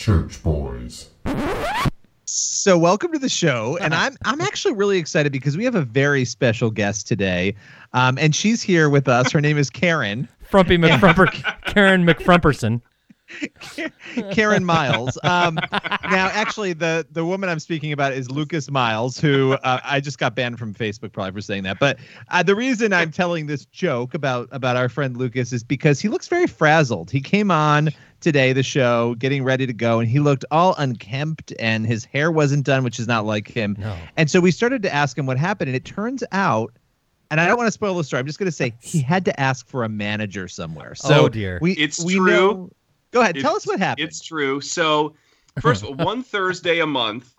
church boys. So welcome to the show, and I'm I'm actually really excited because we have a very special guest today, um, and she's here with us. Her name is Karen. Frumpy McFrumper, Karen McFrumperson. Karen Miles. Um, now, actually, the the woman I'm speaking about is Lucas Miles, who uh, I just got banned from Facebook probably for saying that. But uh, the reason I'm telling this joke about about our friend Lucas is because he looks very frazzled. He came on today, the show, getting ready to go, and he looked all unkempt, and his hair wasn't done, which is not like him. No. And so we started to ask him what happened, and it turns out. And I don't want to spoil the story. I'm just going to say he had to ask for a manager somewhere. So Oh, dear. We, It's we true. know- Go ahead. Tell us what happened. It's true. So, first of all, one Thursday a month,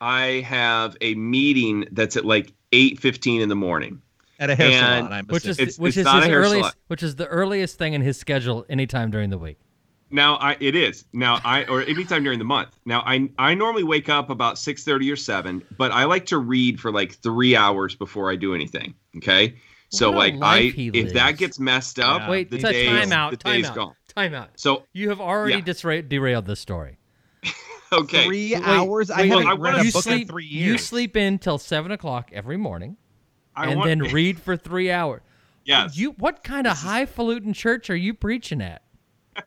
I have a meeting that's at like eight fifteen in the morning. at a hair and- salon. I'm Which is. It's- which it's is not his earliest salon. which is the earliest thing in his schedule anytime during the week. Now, I it is now I or anytime during the month. Now, I I normally wake up about six thirty or seven, but I like to read for like three hours before I do anything. Okay, so like I if that gets messed up, Yeah. Wait, the t- day time out, the time day's out, gone. time out. So You have already Yeah. disra- derailed this story. okay, three Wait, hours. I haven't I read wanna- a you book sleep, in three years. you sleep in till seven o'clock every morning, I and want, then read for three hours. yes. You what kind of highfalutin church are you preaching at?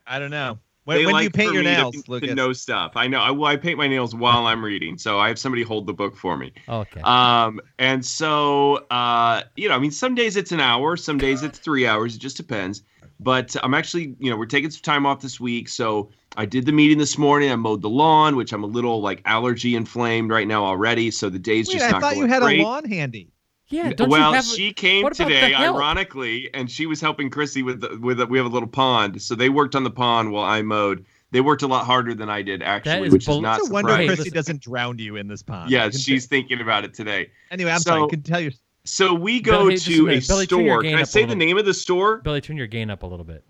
I don't know. They When, when like you paint your me to- nails, to, Lucas. know stuff. I know. I, well, I paint my nails while I'm reading, so I have somebody hold the book for me. Okay. Um, and so, uh, you know, I mean, some days it's an hour, some days it's three hours. It just depends. But I'm actually, you know, we're taking some time off this week. So I did the meeting this morning. I mowed the lawn, which I'm a little like allergy inflamed right now already. So the day's Wait, just I not thought going you had great. a lawn handy. Yeah. Don't well, you have? she came what about the today, ironically, and she was helping Krissy with the, with the, we have a little pond. So they worked on the pond while I mowed. They worked a lot harder than I did actually, is which bull- is not It's a wonder surprising. Hey, Krissy doesn't drown you in this pond. Yeah, she's say- thinking about it today. Anyway, I'm so- sorry. You can tell you. So we go Billy, just a to a, minute. Billy, store. Can I say the name of the store? Billy, turn your gain up a little bit.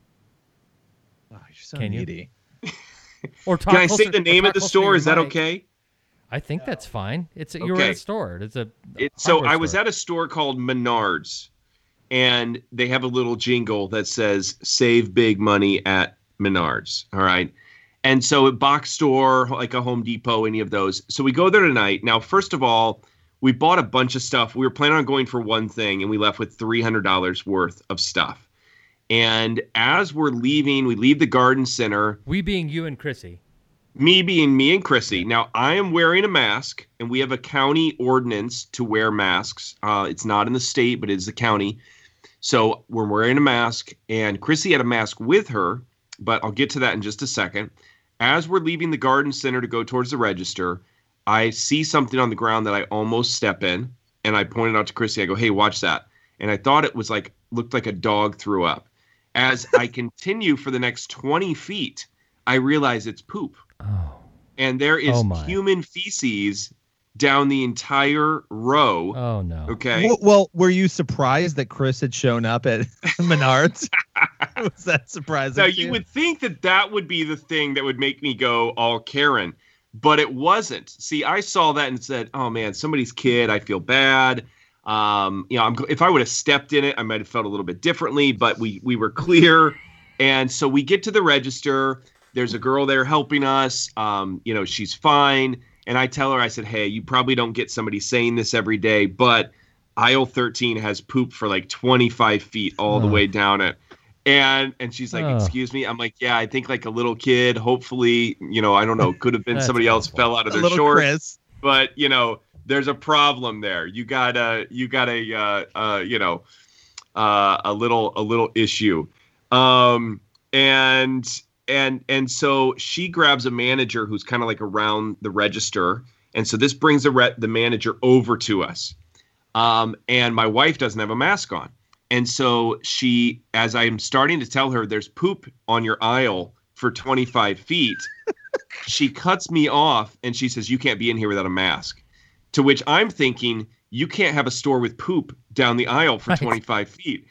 Oh, you're so Can you? Or talk Can I say the name of the store? Is that okay? I think that's fine. It's a, you're at a store. It's a. It, so hardware I was store. at a store called Menards, and they have a little jingle that says "Save big money at Menards." All right, and so at box store like a Home Depot, any of those. So we go there tonight. Now, first of all, we bought a bunch of stuff. We were planning on going for one thing, and we left with three hundred dollars worth of stuff. And as we're leaving, we leave the garden center. We being you and Krissy. Me being me and Krissy. Now I am wearing a mask, and we have a county ordinance to wear masks. Uh, it's not in the state, but it's the county. So we're wearing a mask, and Krissy had a mask with her, but I'll get to that in just a second. As we're leaving the garden center to go towards the register, I see something on the ground that I almost step in, and I pointed out to Krissy. I go, "Hey, watch that!" And I thought it was like looked like a dog threw up. As I continue for the next 20 feet, I realize it's poop Oh. and there is Oh human feces down the entire row. Oh no. Okay. Well, well, were you surprised that Chris had shown up at Menards? Was that surprising? Now to you would think that that would be the thing that would make me go all Karen, but it wasn't. See, I saw that and said, "Oh man, somebody's kid. I feel bad." Um, you know, I'm, if I would have stepped in it, I might have felt a little bit differently. But we we were clear, and so we get to the register. There's a girl there helping us. Um, you know, she's fine. And I tell her, I said, "Hey, you probably don't get somebody saying this every day, but aisle 13 has poop for like 25 feet all the Oh. way down it." And and she's like, Oh. "Excuse me." I'm like, "Yeah, I think like a little kid. Hopefully, you know, I don't know. Could have been somebody else fell out of their shorts, Chris. but you know, there's a problem there. You got a you got a uh, uh, you know, uh, a little a little issue." Um, and and and so she grabs a manager who's kind of like around the register, and so this brings the re- the manager over to us. Um, and my wife doesn't have a mask on. And so she, as I'm starting to tell her there's poop on your aisle for 25 feet, she cuts me off and she says, You can't be in here without a mask. To which I'm thinking, You can't have a store with poop down the aisle for Right. 25 feet.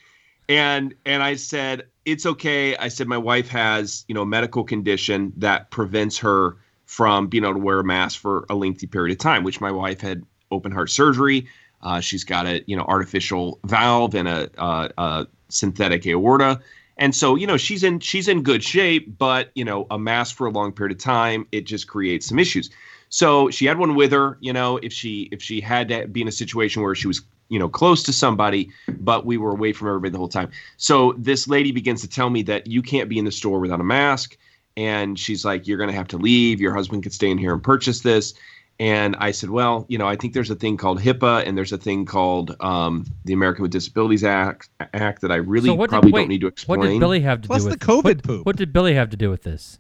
And and I said, It's okay. I said, My wife has, you know, a medical condition that prevents her from being able to wear a mask for a lengthy period of time, which my wife had open heart surgery. Uh, she's got a you know artificial valve and a, a synthetic aorta, And so, you know, she's in she's in good shape, but you know, a mask for a long period of time, it just creates some issues. So she had one with her, you know, if she if she had to be in a situation where she was, you know, close to somebody, but we were away from everybody the whole time. So this lady begins to tell me that you can't be in the store without a mask. And she's like, You're gonna have to leave. Your husband could stay in here and purchase this. And I said, well, you know, I think there's a thing called HIPAA and there's a thing called um, the American with Disabilities Act, Act that I really so what probably did, wait, don't need to explain. What did Billy have to Plus do the with COVID what, poop. What did Billy have to do with this?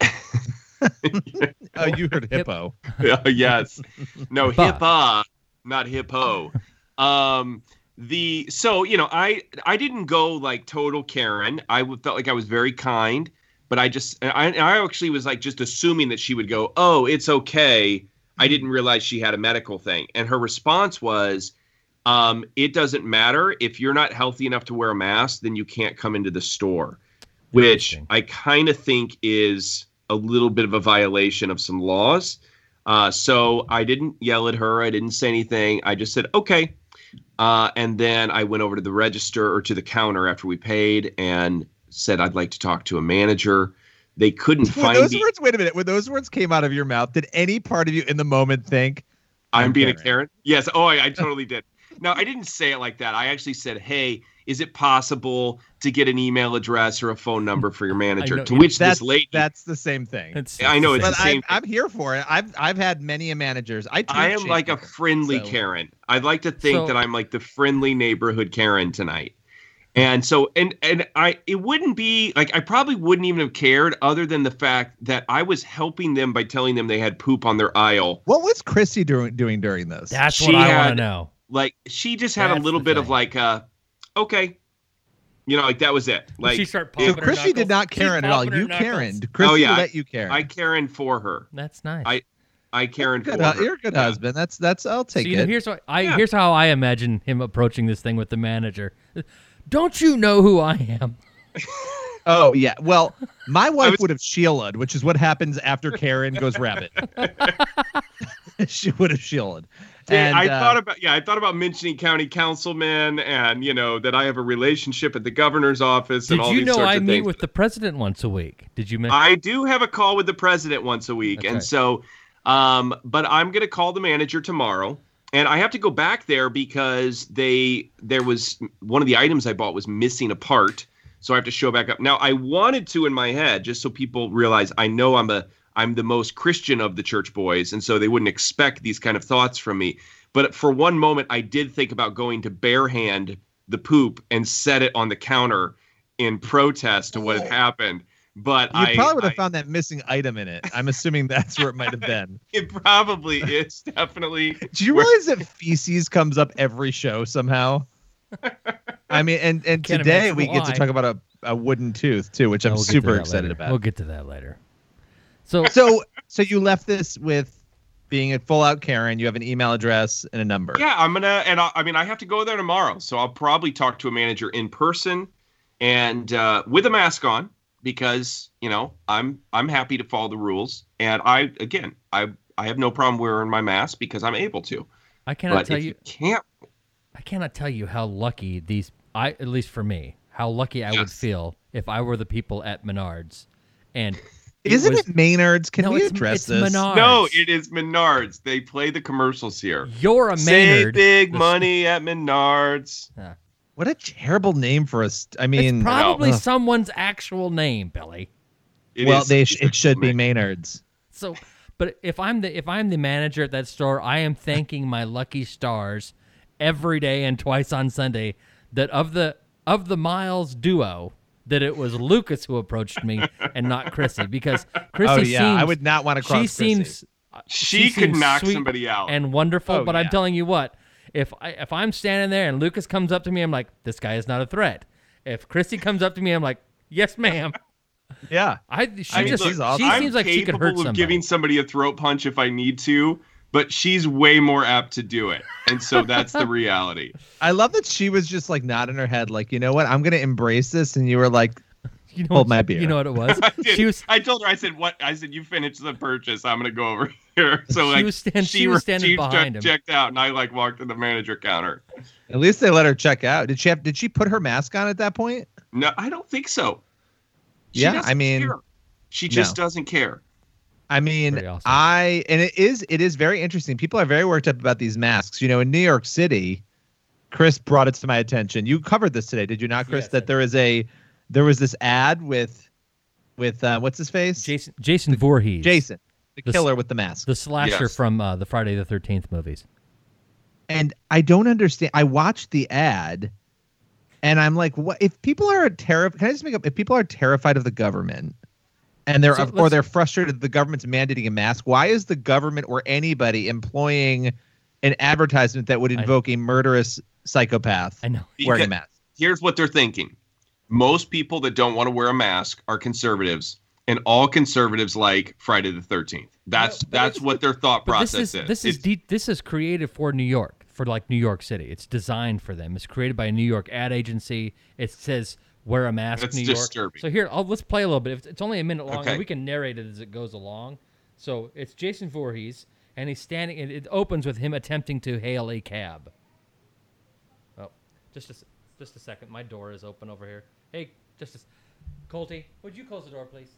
Oh, you heard hippo. yes. No, HIPAA. Not hippo. Um, the so you know I I didn't go like total Karen. I felt like I was very kind, but I just I I actually was like just assuming that she would go, oh, it's okay. I didn't realize she had a medical thing, and her response was. Um, it doesn't matter if you're not healthy enough to wear a mask, then you can't come into the store, which I kind of think is a little bit of a violation of some laws. Uh, so I didn't yell at her. I didn't say anything. I just said, okay. Uh, and then I went over to the register or to the counter after we paid and said, I'd like to talk to a manager. They couldn't When find those me. words, wait a minute. When those words came out of your mouth, did any part of you in the moment think, I'm, I'm being Karen. a Karen. Yes. Oh, I, I totally did. No, I didn't say it like that. I actually said, hey, is it possible to get an email address or a phone number for your manager? know, to which that's this lady, that's the same thing? It's, I know it's but the same I'm, I'm here for it. I've I've had many managers. I I am like a friendly so- Karen. I'd like to think So- that I'm like the friendly neighborhood Karen tonight. And so and and I it wouldn't be like I probably wouldn't even have cared other than the fact that I was helping them by telling them they had poop on their aisle. What was Krissy doing doing during this? That's She what I want to know. Like she just had That's a little the bit of like uh okay. You know, like that was it. Like she start so popping her Krissy did not Karen at all. You knuckles. Karen. Oh, Krissy Oh, yeah, let you Karen. I Karen for her. That's nice. I- I Karen for Good, her. you're a good Yeah. husband. That's that's. I'll take so, you know, it. here's what I Yeah. here's how I imagine him approaching this thing with the manager. Don't you know who I am? Oh yeah. Well, my wife was- would have shielded, which is what happens after Karen goes rabbit. she would have shielded. And, I uh, thought about yeah, I thought about mentioning county councilmen and you know that I have a relationship at the governor's office and Did you know I meet things. with the president once a week? Did you mention? I do have a call with the president once a week, That's and right. so, um, but I'm gonna call the manager tomorrow, and I have to go back there because they there was one of the items I bought was missing a part, so I have to show back up. Now I wanted to in my head just so people realize I know I'm a I'm the most Christian of the church boys, and so they wouldn't expect these kind of thoughts from me. But for one moment, I did think about going to barehand the poop and set it on the counter in protest to what had happened. But You I probably would have I- found that missing item in it. I'm assuming that's where it might have been. It probably is definitely. Do you Where- realize that feces comes up every show somehow? I mean, and and Can't today imagine we get to talk about a, a wooden tooth too, which I'm We'll super excited later. about. We'll get to that later. So So so you left this with being a full out Karen. You have an email address and a number. Yeah, I'm gonna, and I, I mean, I have to go there tomorrow, so I'll probably talk to a manager in person and uh, with a mask on because you know I'm I'm happy to follow the rules, and I again I I have no problem wearing my mask because I'm able to. I cannot but tell if you. you can't, I cannot tell you how lucky these. I at least for me, how lucky I would feel if I were the people at Menards, and it Isn't was- it Maynard's? Can no, we address it's this? Menards. no, it is Menards. They play the commercials here. You're a Maynard. Save big The- money at Menards. What a terrible name for us. I mean, it's probably Ugh. someone's actual name, Billy. It well, is- they sh- it should be. Maynard's. So, but if I'm the if I'm the manager at that store, I am thanking my lucky stars every day and twice on Sunday that of the of the Miles duo that it was Lucas who approached me and not Krissy because Krissy oh yeah, I seems- would not want to cross. she Krissy. seems uh, She, could seems knock sweet somebody out. and wonderful. Oh, but I'm telling you what, if I if I'm standing there and Lucas comes up to me, I'm like, this guy is not a threat. If Krissy comes up to me, I'm like, yes, ma'am. Yeah. I she I mean, just she's awesome. she I'm seems like she could capable hurt of somebody. giving somebody a throat punch if I need to, but she's way more apt to do it, and so that's the reality. I love that she was just like nodding her head, like, you know what, I'm gonna embrace this, and you were like, You know, Hold what- my beer. You know what it was? I, she was I told her, I said, "What?" I said, "You finish the purchase. I'm gonna go over here." So She like, was stand- she was standing she behind him. checked out, and I like walked to the manager counter. at least they let her check out. Did she have? Did she put her mask on at that point? No, I don't think so. She Yeah, I mean, care. she just no. doesn't care. I mean, awesome. I and it is it is very interesting. People are very worked up about these masks. You know, in New York City, Chris brought it to my attention. You covered this today, did you not, Chris? Yes, that there is a there was this ad with with uh, what's his face? Jason Jason Voorhees, Jason, the The s- killer with the mask. the slasher Yes. from uh, the Friday the Thirteenth movies. and I don't understand. I watched the ad, and I'm like, what? If people are terrified, can I just make up? If people are terrified of the government, and they're So or they're frustrated that the government's mandating a mask, why is the government or anybody employing an advertisement that would invoke a murderous psychopath I know. wearing a mask? Here's what they're thinking. Most people that don't want to wear a mask are conservatives, and all conservatives like Friday the 13th. That's No, that's what their thought process this is this is de- this is created for New York, for like New York City. It's designed for them. It's created by a New York ad agency. It says wear a mask, That's New York. So here, I'll, let's play a little bit. It's- It's only a minute long, Okay. and we can narrate it as it goes along. So it's Jason Voorhees, and he's standing. It, it opens with him attempting to hail a cab. Oh, just a s- just a second. My door is open over here. Hey, just a s- Colty, would you close the door, please?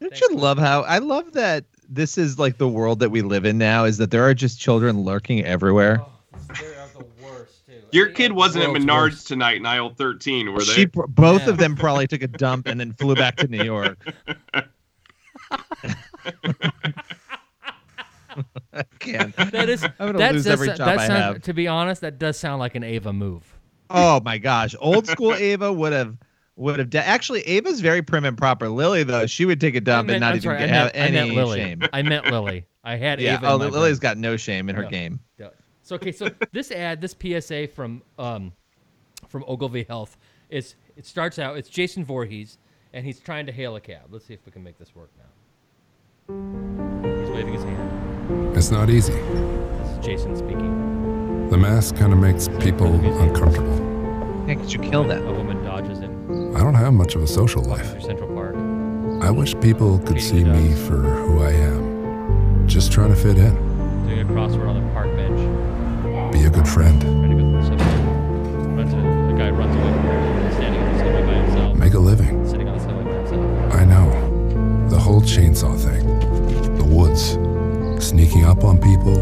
Don't Thanks, you love how I love that this is like the world that we live in now? Is that there are just children lurking everywhere? Oh, they are the worst too. Your They kid wasn't at Menards worst. tonight in aisle 13, were they? She, pr- both Yeah. of them probably took a dump and then flew back to New York. I can't. That is I'm gonna lose every job I sound- have. To be honest, that does sound like an Ava move. Oh my gosh, old school Ava would have would have. De- Actually, Ava's very prim and proper. Lily though, she would take a dump I and not I'm even sorry, get- I have meant, I any meant Lily. shame. I meant Lily. I had Yeah. Ava. Oh, in my Lily's brain. got no shame in her Yeah. game. Yeah. So okay, so this ad, this PSA from um, from Ogilvy Health is it starts out. It's Jason Voorhees, and he's trying to hail a cab. Let's see if we can make this work now. He's waving his hand. It's not easy. This is Jason speaking. The mask kind of makes people uncomfortable. Yeah, could you kill that. A that? woman dodges him I don't have much of a social life. through Central Park. I wish people could see me for who I am. Just trying to fit in, Doing a crossword on the park bench. Be a good friend, Trying to go through the subway. Runs a, the guy runs away from her, standing on the subway by himself. make a living. Sitting on the subway by himself. I know. The whole chainsaw thing. The woods. Sneaking up on people.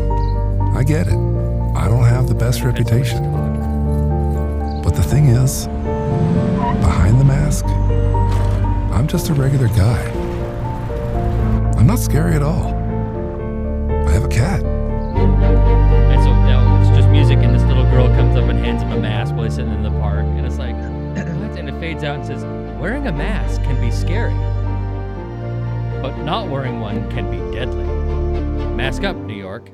I get it. I don't have the best reputation. But the thing is, behind the mask, I'm just a regular guy. I'm not scary at all. Girl comes up and hands him a mask while he's sitting in the park, and it's like, what? And it fades out and says, wearing a mask can be scary, but not wearing one can be deadly. Mask up, New York.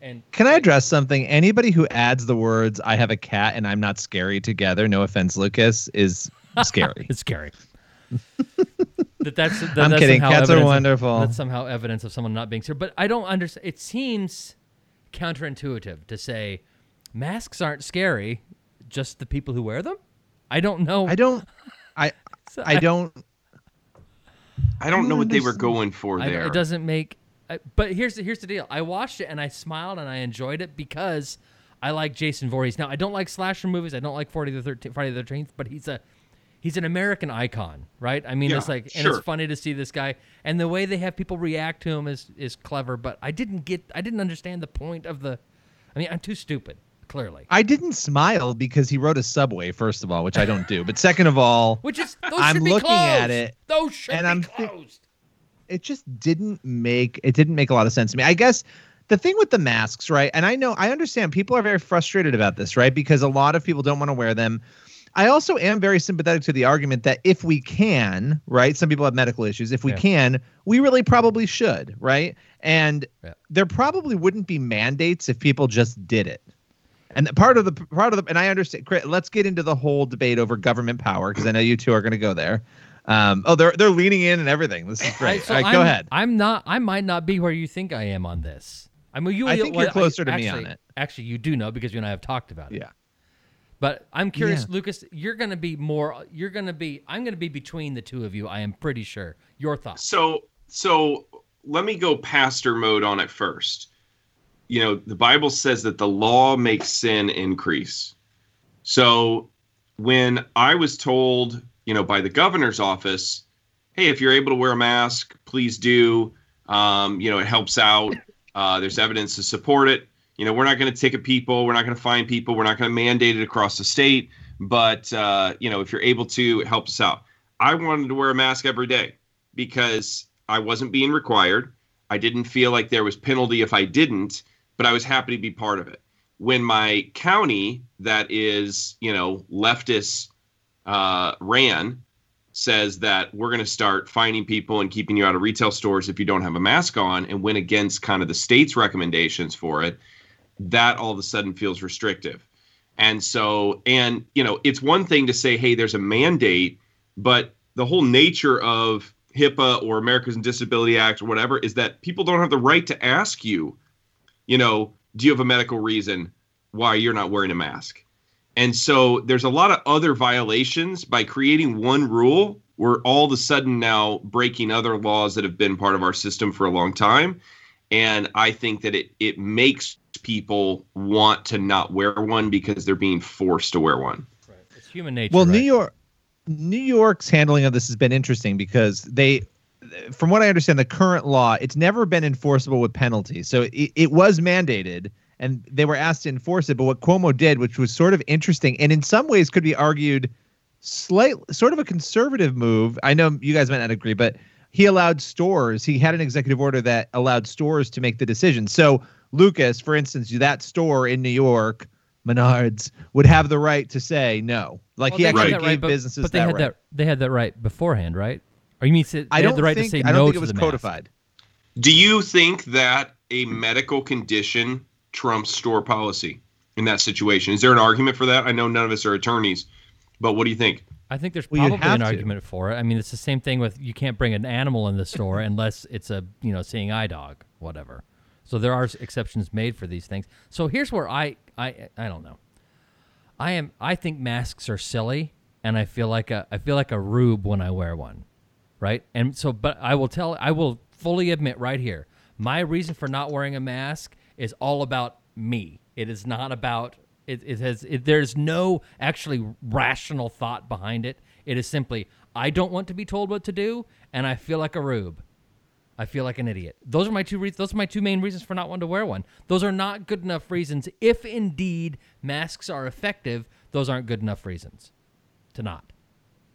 And Can I address something? Anybody who adds the words "I have a cat and I'm not scary" together, no offense, Lucas, is scary. It's scary. that that's, that, I'm that's kidding. Cats are evidence of- wonderful. that's somehow evidence of someone not being scary. But I don't understand. It seems counterintuitive to say masks aren't scary, just the people who wear them. I don't know. I don't. I So I don't. I don't know what they were going for I- there. it doesn't make. I, but here's the, here's the deal. I watched it and I smiled and I enjoyed it because I like Jason Voorhees. Now I don't like slasher movies. I don't like Friday the Thirteenth. Friday the Thirteenth. But he's a he's an American icon, right? I mean, Yeah, it's like and sure. it's funny to see this guy and the way they have people react to him is is clever. But I didn't get. I didn't understand the point of the. I mean, I'm too stupid. Clearly. I didn't smile because he wrote a subway. First of all, which I don't do. But second of all, Which is those I'm should be looking at it, Those should and be I'm closed. it just didn't make it didn't make a lot of sense to me. I guess the thing with the masks, right? And I know I understand people are very frustrated about this, right? Because a lot of people don't want to wear them. I also am very sympathetic to the argument that if we can, right? Some people have medical issues. If we Yeah. can, we really probably should, right? And Yeah. there probably wouldn't be mandates if people just did it. And the part of the part of the and I understand. Chris, Let's get into the whole debate over government power because I know you two are going to go there. Um, oh, they're they're leaning in and everything. This is I- great. so All right, go I'm- ahead. I'm not. I might not be where you think I am on this. I mean, you. I think well, you're closer to me on it. Actually, you do know because you and I have talked about it. Yeah. But I'm curious, Yeah. Lucas. You're going to be more. You're going to be. I'm going to be between the two of you. I am pretty sure. Your thoughts? So so let me go pastor mode on it first. You know, the Bible says that the law makes sin increase. So when I was told, you know, by the governor's office, hey, if you're able to wear a mask, please do. Um, you know, it helps out. Uh, there's evidence to support it. You know, we're not going to ticket people. We're not going to fine people. We're not going to mandate it across the state. But uh, you know, if you're able to, it helps us out. I wanted to wear a mask every day because I wasn't being required. I didn't feel like there was penalty if I didn't, but I was happy to be part of it. When my county, that is, you know, leftist uh, ran, says that we're going to start finding people and keeping you out of retail stores if you don't have a mask on, and went against kind of the state's recommendations for it, that all of a sudden feels restrictive. And so, and you know, it's one thing to say, hey, there's a mandate, but the whole nature of HIPAA or Americans with Disability Act or whatever is that people don't have the right to ask you, you know, do you have a medical reason why you're not wearing a mask? And so there's a lot of other violations by creating one rule. We're all of a sudden now breaking other laws that have been part of our system for a long time. And I think that it it makes people want to not wear one because they're being forced to wear one. Right. It's human nature. Well, right? New York, New York's handling of this has been interesting because they, from what I understand, the current law it's never been enforceable with penalties. So it, it was mandated, and they were asked to enforce it. But what Cuomo did, which was sort of interesting, and in some ways could be argued slight, sort of a conservative move. I know you guys might not agree, but he allowed stores. He had an executive order that allowed stores to make the decision. So Lucas, for instance, that store in New York, Menards, would have the right to say no. Like Well, he actually that gave right, but, businesses but they that had right. that they had that right beforehand, right? Or you mean say, they I don't had the right think to say I don't no think to it was the mask? codified. Do you think that a medical condition trumps store policy in that situation? Is there an argument for that? I know none of us are attorneys, but what do you think? I think there's Well, probably have an to. argument for it. I mean, it's the same thing with you can't bring an animal in the store unless it's a you know seeing eye dog, whatever. So there are exceptions made for these things. So here's where I I I don't know. I am I think masks are silly, and I feel like a I feel like a rube when I wear one, right? And so, but I will tell I will fully admit right here, my reason for not wearing a mask is all about me. It is not about it. It has it, there's no actually rational thought behind it. It is simply I don't want to be told what to do, and I feel like a rube. I feel like an idiot. Those are my two. Re- those are my two main reasons for not wanting to wear one. Those are not good enough reasons. If indeed masks are effective, those aren't good enough reasons to not.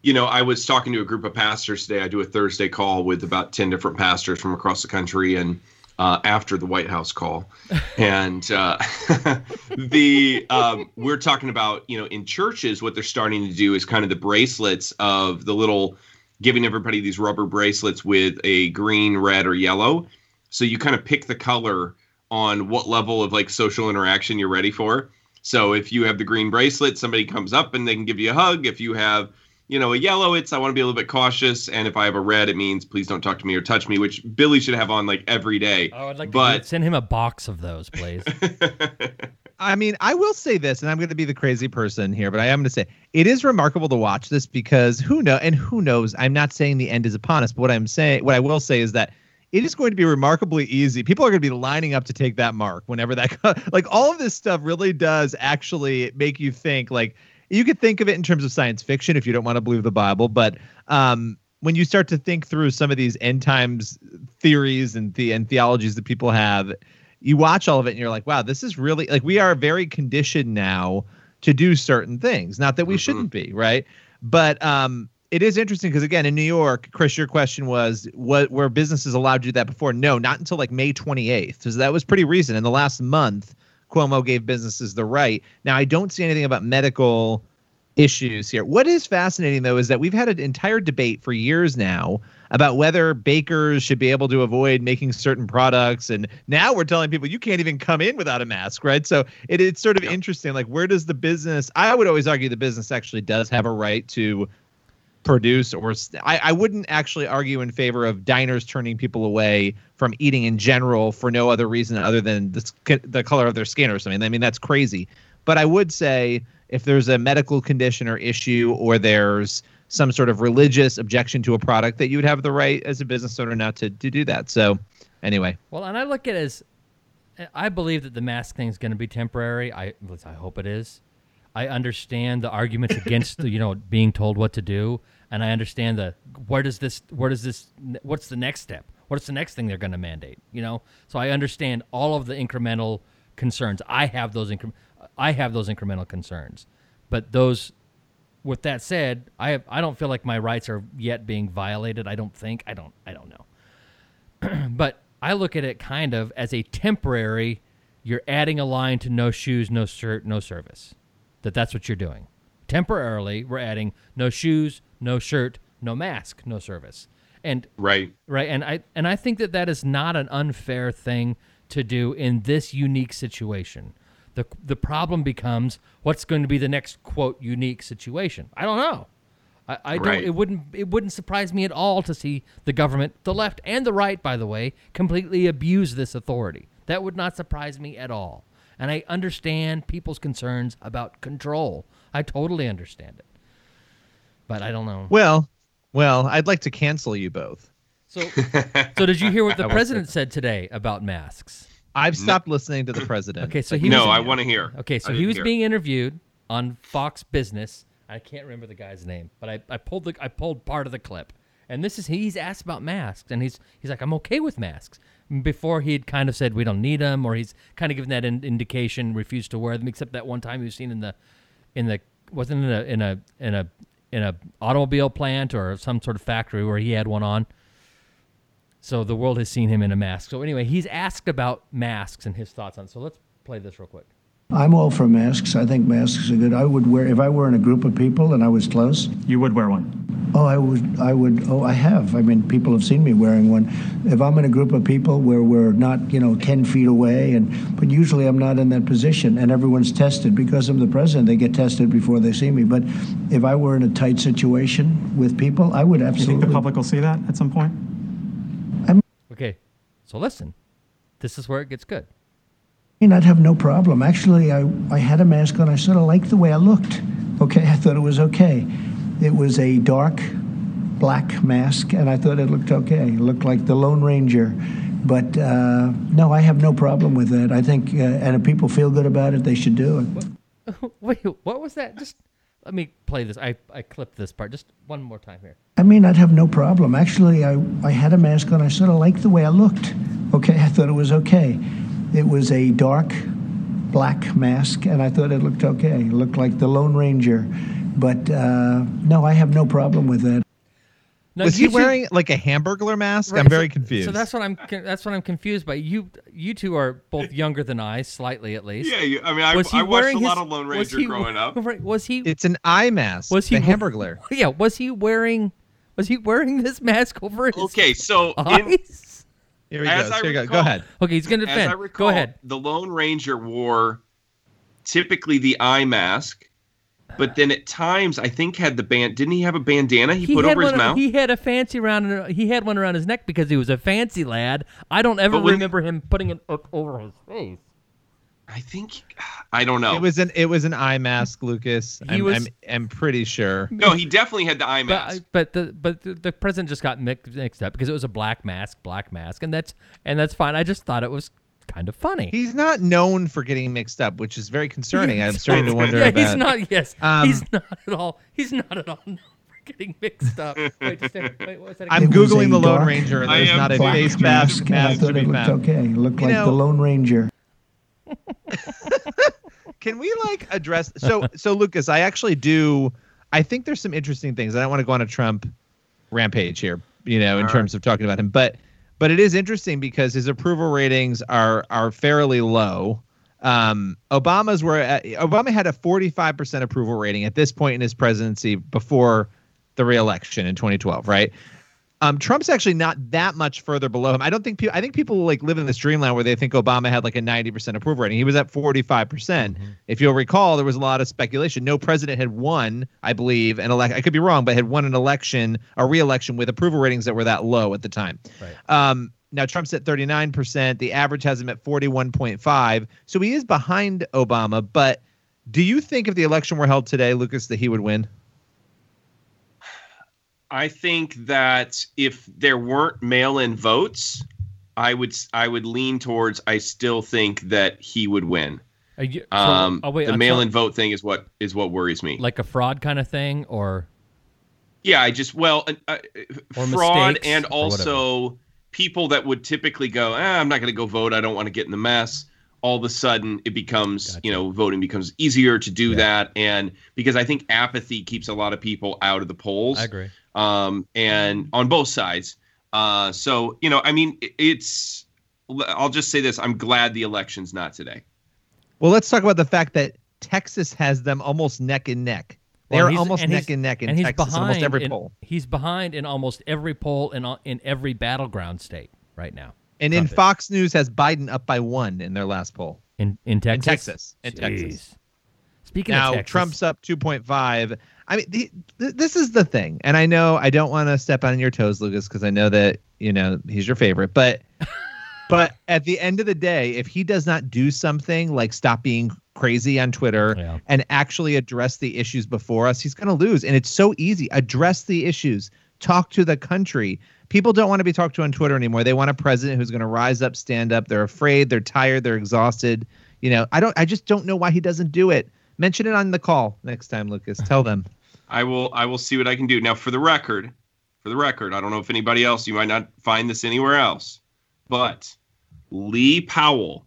You know, I was talking to a group of pastors today. I do a Thursday call with about 10 different pastors from across the country and uh, after the White House call. and uh, the um, we're talking about, you know, in churches, what they're starting to do is kind of the bracelets of the little giving everybody these rubber bracelets with a green, red, or yellow. So you kind of pick the color on what level of like social interaction you're ready for. So if you have the green bracelet, somebody comes up and they can give you a hug. If you have, you know, a yellow, it's I want to be a little bit cautious. And if I have a red, it means please don't talk to me or touch me, which Billy should have on like every day. Oh, I'd like But- to send him a box of those, please. I mean, I will say this, and I'm going to be the crazy person here, but I am going to say it is remarkable to watch this because who know and who knows. I'm not saying the end is upon us, but what I'm saying, what I will say is that it is going to be remarkably easy. People are going to be lining up to take that mark whenever that, like all of this stuff really does actually make you think. Like you could think of it in terms of science fiction if you don't want to believe the Bible, but um, when you start to think through some of these end times theories and the and theologies that people have, you watch all of it and you're like, wow, this is really like we are very conditioned now to do certain things. Not that we Mhm. shouldn't be, right? But um, it is interesting because again, in New York, Chris, your question was what were businesses allowed to do that before? No, not until like May 28th. So that was pretty recent. In the last month, Cuomo gave businesses the right. Now, I don't see anything about medical issues here. What is fascinating though is that we've had an entire debate for years now about whether bakers should be able to avoid making certain products and now we're telling people you can't even come in without a mask, right? So it, it's sort of Yeah. interesting like where does the business I would always argue the business actually does have a right to produce or I wouldn't actually argue in favor of diners turning people away from eating in general for no other reason other than the, the color of their skin or something. I mean that's crazy. But I would say if there's a medical condition or issue or there's some sort of religious objection to a product that you would have the right as a business owner not to, to do that. So anyway, Well, and I look at it as I believe that the mask thing is going to be temporary. I I hope it is. I understand the arguments against the, you know being told what to do, and I understand the where does this where does this what's the next step? What's the next thing they're going to mandate? You know, so I understand all of the incremental concerns. I have those incre- I have those incremental concerns, but those. With that said, I have, I don't feel like my rights are yet being violated. I don't think I don't I don't know, but I look at it kind of as a temporary. You're adding a line to no shoes, no shirt, no service. That that's what you're doing. Temporarily, we're adding no shoes, no shirt, no mask, no service. And Right. right and i and i think that that is not an unfair thing to do in this unique situation the the problem becomes what's going to be the next quote unique situation i don't know i, I don't it wouldn't it wouldn't surprise me at all to see the government the left and the right by the way completely abuse this authority that would not surprise me at all and i understand people's concerns about control i totally understand it but i don't know Well, well, I'd like to cancel you both. so so did you hear what the I won't say president said today about masks I've stopped listening to the president. Okay, so he no, was, I want to hear. Okay, so he was hear. being interviewed on Fox Business. I can't remember the guy's name, but I, I pulled the I pulled part of the clip. And this is he's asked about masks, and he's he's like, I'm okay with masks. Before he'd kind of said we don't need them, or he's kind of given that in, indication, refused to wear them, except that one time he was seen in the in the wasn't in a in a in a in a automobile plant or some sort of factory where he had one on. So the world has seen him in a mask. So anyway, he's asked about masks and his thoughts on. it. So let's play this real quick. I'm all for masks. I think masks are good. I would wear if I were in a group of people and I was close. You would wear one. Oh, I would. I would. Oh, I have. I mean, people have seen me wearing one. If I'm in a group of people where we're not, you know, ten feet away, and but usually I'm not in that position, and everyone's tested because I'm the president. They get tested before they see me. But if I were in a tight situation with people, I would Do you think the public will see that at some point? Okay, so listen, this is where it gets good. Mean, I'd have no problem. Actually, I, I had a mask on. I sort of liked the way I looked. Okay, I thought it was okay. It was a dark black mask, and I thought it looked okay. It looked like the Lone Ranger. But uh, no, I have no problem with that. I think, uh, and if people feel good about it, they should do it. Wait, what was that? Just let me play this. I, I clipped this part just one more time here. I mean, I'd have no problem. Actually, I, I had a mask on. I sort of liked the way I looked. Okay, I thought it was okay. It was a dark black mask, and I thought it looked okay. It looked like the Lone Ranger. But uh, no, I have no problem with that. No, was he two- wearing like a hamburger mask? Right, I'm so- very confused. So that's what I'm. That's what I'm confused by. You you two are both younger than I, slightly at least. Yeah, you, I mean, I, Was he I watched wearing a lot his- of Lone Ranger he- growing up. Right, was he? it's an eye mask. was he the hamburger? Yeah. Was he wearing? Was he wearing this mask over his Okay, so in, eyes? Here we As go. I Here we go. Go ahead. Okay, he's gonna as defend. I recall, Go ahead. the Lone Ranger wore typically the eye mask, but then at times I think had the band. Didn't he have a bandana he, put over his mouth? He had a fancy around. He had one around his neck because he was a fancy lad. I don't ever But when- remember him putting it over his face. I think I don't know. It was an it was an eye mask, Lucas. He I'm, was- I'm I'm pretty sure. no, he definitely had the eye mask. but the but the, the president just got mixed, mixed up because it was a black mask, black mask, and that's and that's fine. I just thought it was kind of funny. He's not known for getting mixed up, which is very concerning. I'm starting to wonder yeah, about. he's not. Yes, Um, he's not at all. He's not at all known for getting mixed up. Wait, just a, wait, what's that I'm again? Was googling a the Lone dark Ranger, and I there's not a face mask, mask, and I to thought be it looked found. okay. It looked You like know- the Lone Ranger. Can we like address so so Lucas, I actually do I think there's some interesting things. I don't want to go on a Trump rampage here, you know, in All terms of talking about him, but but it is interesting because his approval ratings are are fairly low. Um, Obama's were at, Obama had a 45% approval rating at this point in his presidency before the reelection in 2012, right? Um, Trump's actually not that much further below him. I don't think people. I think people like live in this dreamland where they think Obama had like a ninety percent approval rating. He was at forty five percent. If you'll recall, there was a lot of speculation. No president had won, I believe, an elect. I could be wrong, but had won an election, a re-election with approval ratings that were that low at the time. Right. Um, now Trump's at thirty nine percent. The average has him at forty one point five. So he is behind Obama. But do you think if the election were held today, Lucas, that he would win? I think that if there weren't mail-in votes, I would I would lean towards. I still think that he would win. You- so- Um, oh, wait, the on mail-in Trump- vote thing is what is what worries me. like a fraud kind of thing, or Yeah, I just well, uh, fraud and also people that would typically go, ah, I'm not going to go vote. I don't want to get in the mess. All of a sudden, it becomes you know voting becomes easier to do Yeah. that, and because I think apathy keeps a lot of people out of the polls. I agree. Um, and on both sides. Uh, so you know, I mean, it's. I'll just say this: I'm glad the election's not today. Well, let's talk about the fact that Texas has them almost neck and neck. They Well, are he's- almost and neck and neck in and he's Texas in behind almost every in, poll. He's behind in almost every poll in in every battleground state right now. And in is. Fox News has Biden up by one in their last poll. in in Texas. In Texas. In Texas. Speaking now of Texas, Trump's up 2.5. I mean, the, th- this is the thing, and I know I don't want to step on your toes, Lucas, because I know that you know he's your favorite. But, but at the end of the day, if he does not do something like stop being crazy on Twitter Yeah. and actually address the issues before us, he's going to lose. And it's so easy. Address the issues. Talk to the country. People don't want to be talked to on Twitter anymore. They want a president who's going to rise up, stand up. They're afraid. They're tired. They're exhausted. You know, I don't. I just don't know why he doesn't do it. Mention it on the call next time, Lucas. Tell them. I will. I will see what I can do. Now, for the record, for the record, I don't know if anybody else. You might not find this anywhere else, but Lee Powell.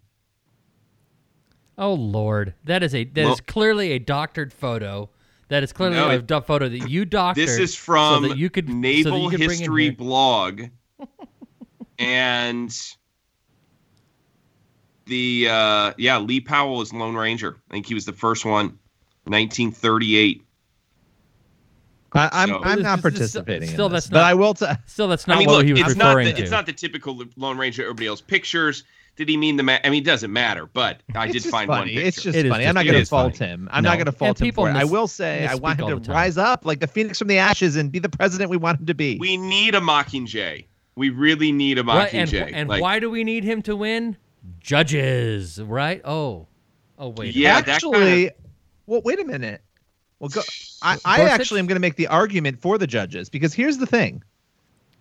Oh Lord, that is a that is Well- clearly a doctored photo. That is clearly No, a it- photo that you doctored. This is from so that you could so Naval you could History blog, and the uh, yeah Lee Powell is Lone Ranger. I think he was the first one, 1938. I, I'm So- I'm not This- this- participating. still in this, that's but not- I will. T- Still, that's not I mean, what look, he was it's not the, to. it's not the typical Lone Ranger. Everybody else pictures. Did he mean the? Ma- I mean, it doesn't matter. But I it's did just find one funny. picture. It's just It is funny. just- I'm not going to fault funny. him. I'm No. not going to And fault him people for it. I will say I want him to rise up like the phoenix from the ashes and be the president we want him to be. we need a Mockingjay. We really need a What- and Mockingjay. and Like, why do we need him to win? Judges, right? Oh, oh wait. Yeah, actually, kinda- well, wait a minute. Well, go. I, I actually am going to make the argument for the judges because here's the thing.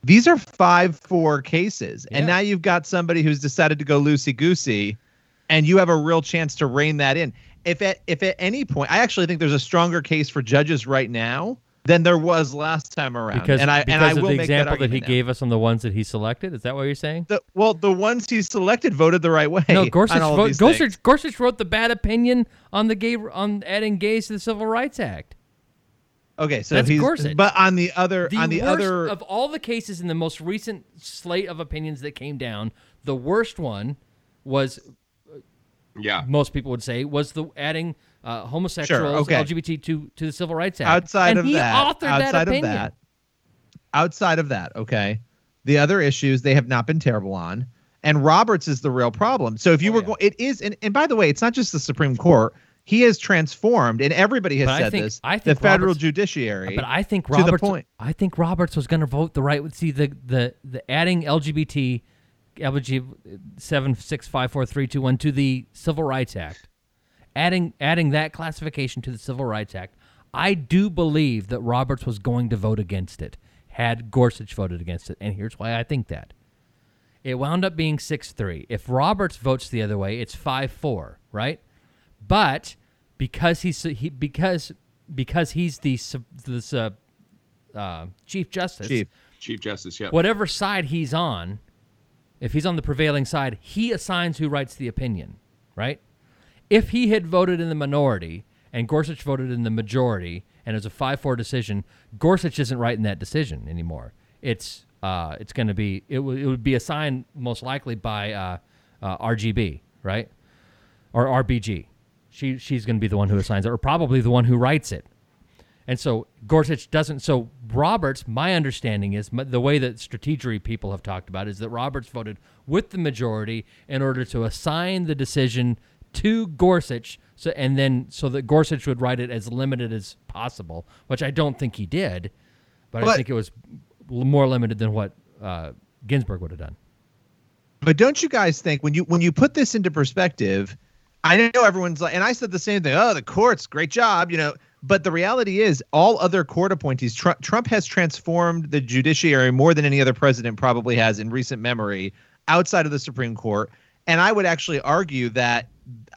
These are five four cases, and now you've got somebody who's decided to go loosey goosey, and you have a real chance to rein that in. If at if at any point, I actually think there's a stronger case for judges right now than there was last time around. because and I because and I of will the example that, that, he now. gave us on the ones that he selected. Is that what you're saying? The, well, the ones he selected voted the right way. No, Gorsuch. on Wrote. Gorsuch, Gorsuch wrote the bad opinion on the gay on adding gays to the Civil Rights Act. Okay, so That's he's Gorsuch. but on the other The on the worst other of all the cases in the most recent slate of opinions that came down, the worst one was yeah. most people would say was the adding uh, homosexuals, okay. LGBT to to the Civil Rights Act. outside and of he that, authored outside that of that, outside of that, okay, the other issues they have not been terrible on, and Roberts is the real problem. So if you Oh, were yeah. going, it is, and, and by the way, it's not just the Supreme Court. He has transformed, and everybody has But I said think- this. I think the federal Roberts- judiciary, But I think Roberts. to the point. I think Roberts was going to vote the right. See the the the adding LGBT, LGBT seven six five four three two one to the Civil Rights Act, adding adding that classification to the Civil Rights Act. I do believe that Roberts was going to vote against it had Gorsuch voted against it, and here's why I think that. It wound up being six three. If Roberts votes the other way, it's five four, right? But because he's he because because he's the this uh, uh, chief justice, Chief. Chief Justice. Yeah. whatever side he's on, if he's on the prevailing side, he assigns who writes the opinion, right? If he had voted in the minority and Gorsuch voted in the majority, and it was a five-four decision, Gorsuch isn't writing that decision anymore. It's uh, it's going to be it, w- it would be assigned most likely by uh, uh, RGB, right, or RBG. She she's going to be the one who assigns it, or probably the one who writes it. And so Gorsuch doesn't. So Roberts, my understanding is the way that strategery people have talked about is that Roberts voted with the majority in order to assign the decision to Gorsuch, so and then so that Gorsuch would write it as limited as possible, which I don't think he did, but, I think it was more limited than what uh, Ginsburg would have done. But don't you guys think when you when you put this into perspective, I know everyone's like, and I said the same thing. Oh, the courts, great job, you know. But the reality is, all other court appointees, Trump, Trump has transformed the judiciary more than any other president probably has in recent memory, outside of the Supreme Court. And I would actually argue that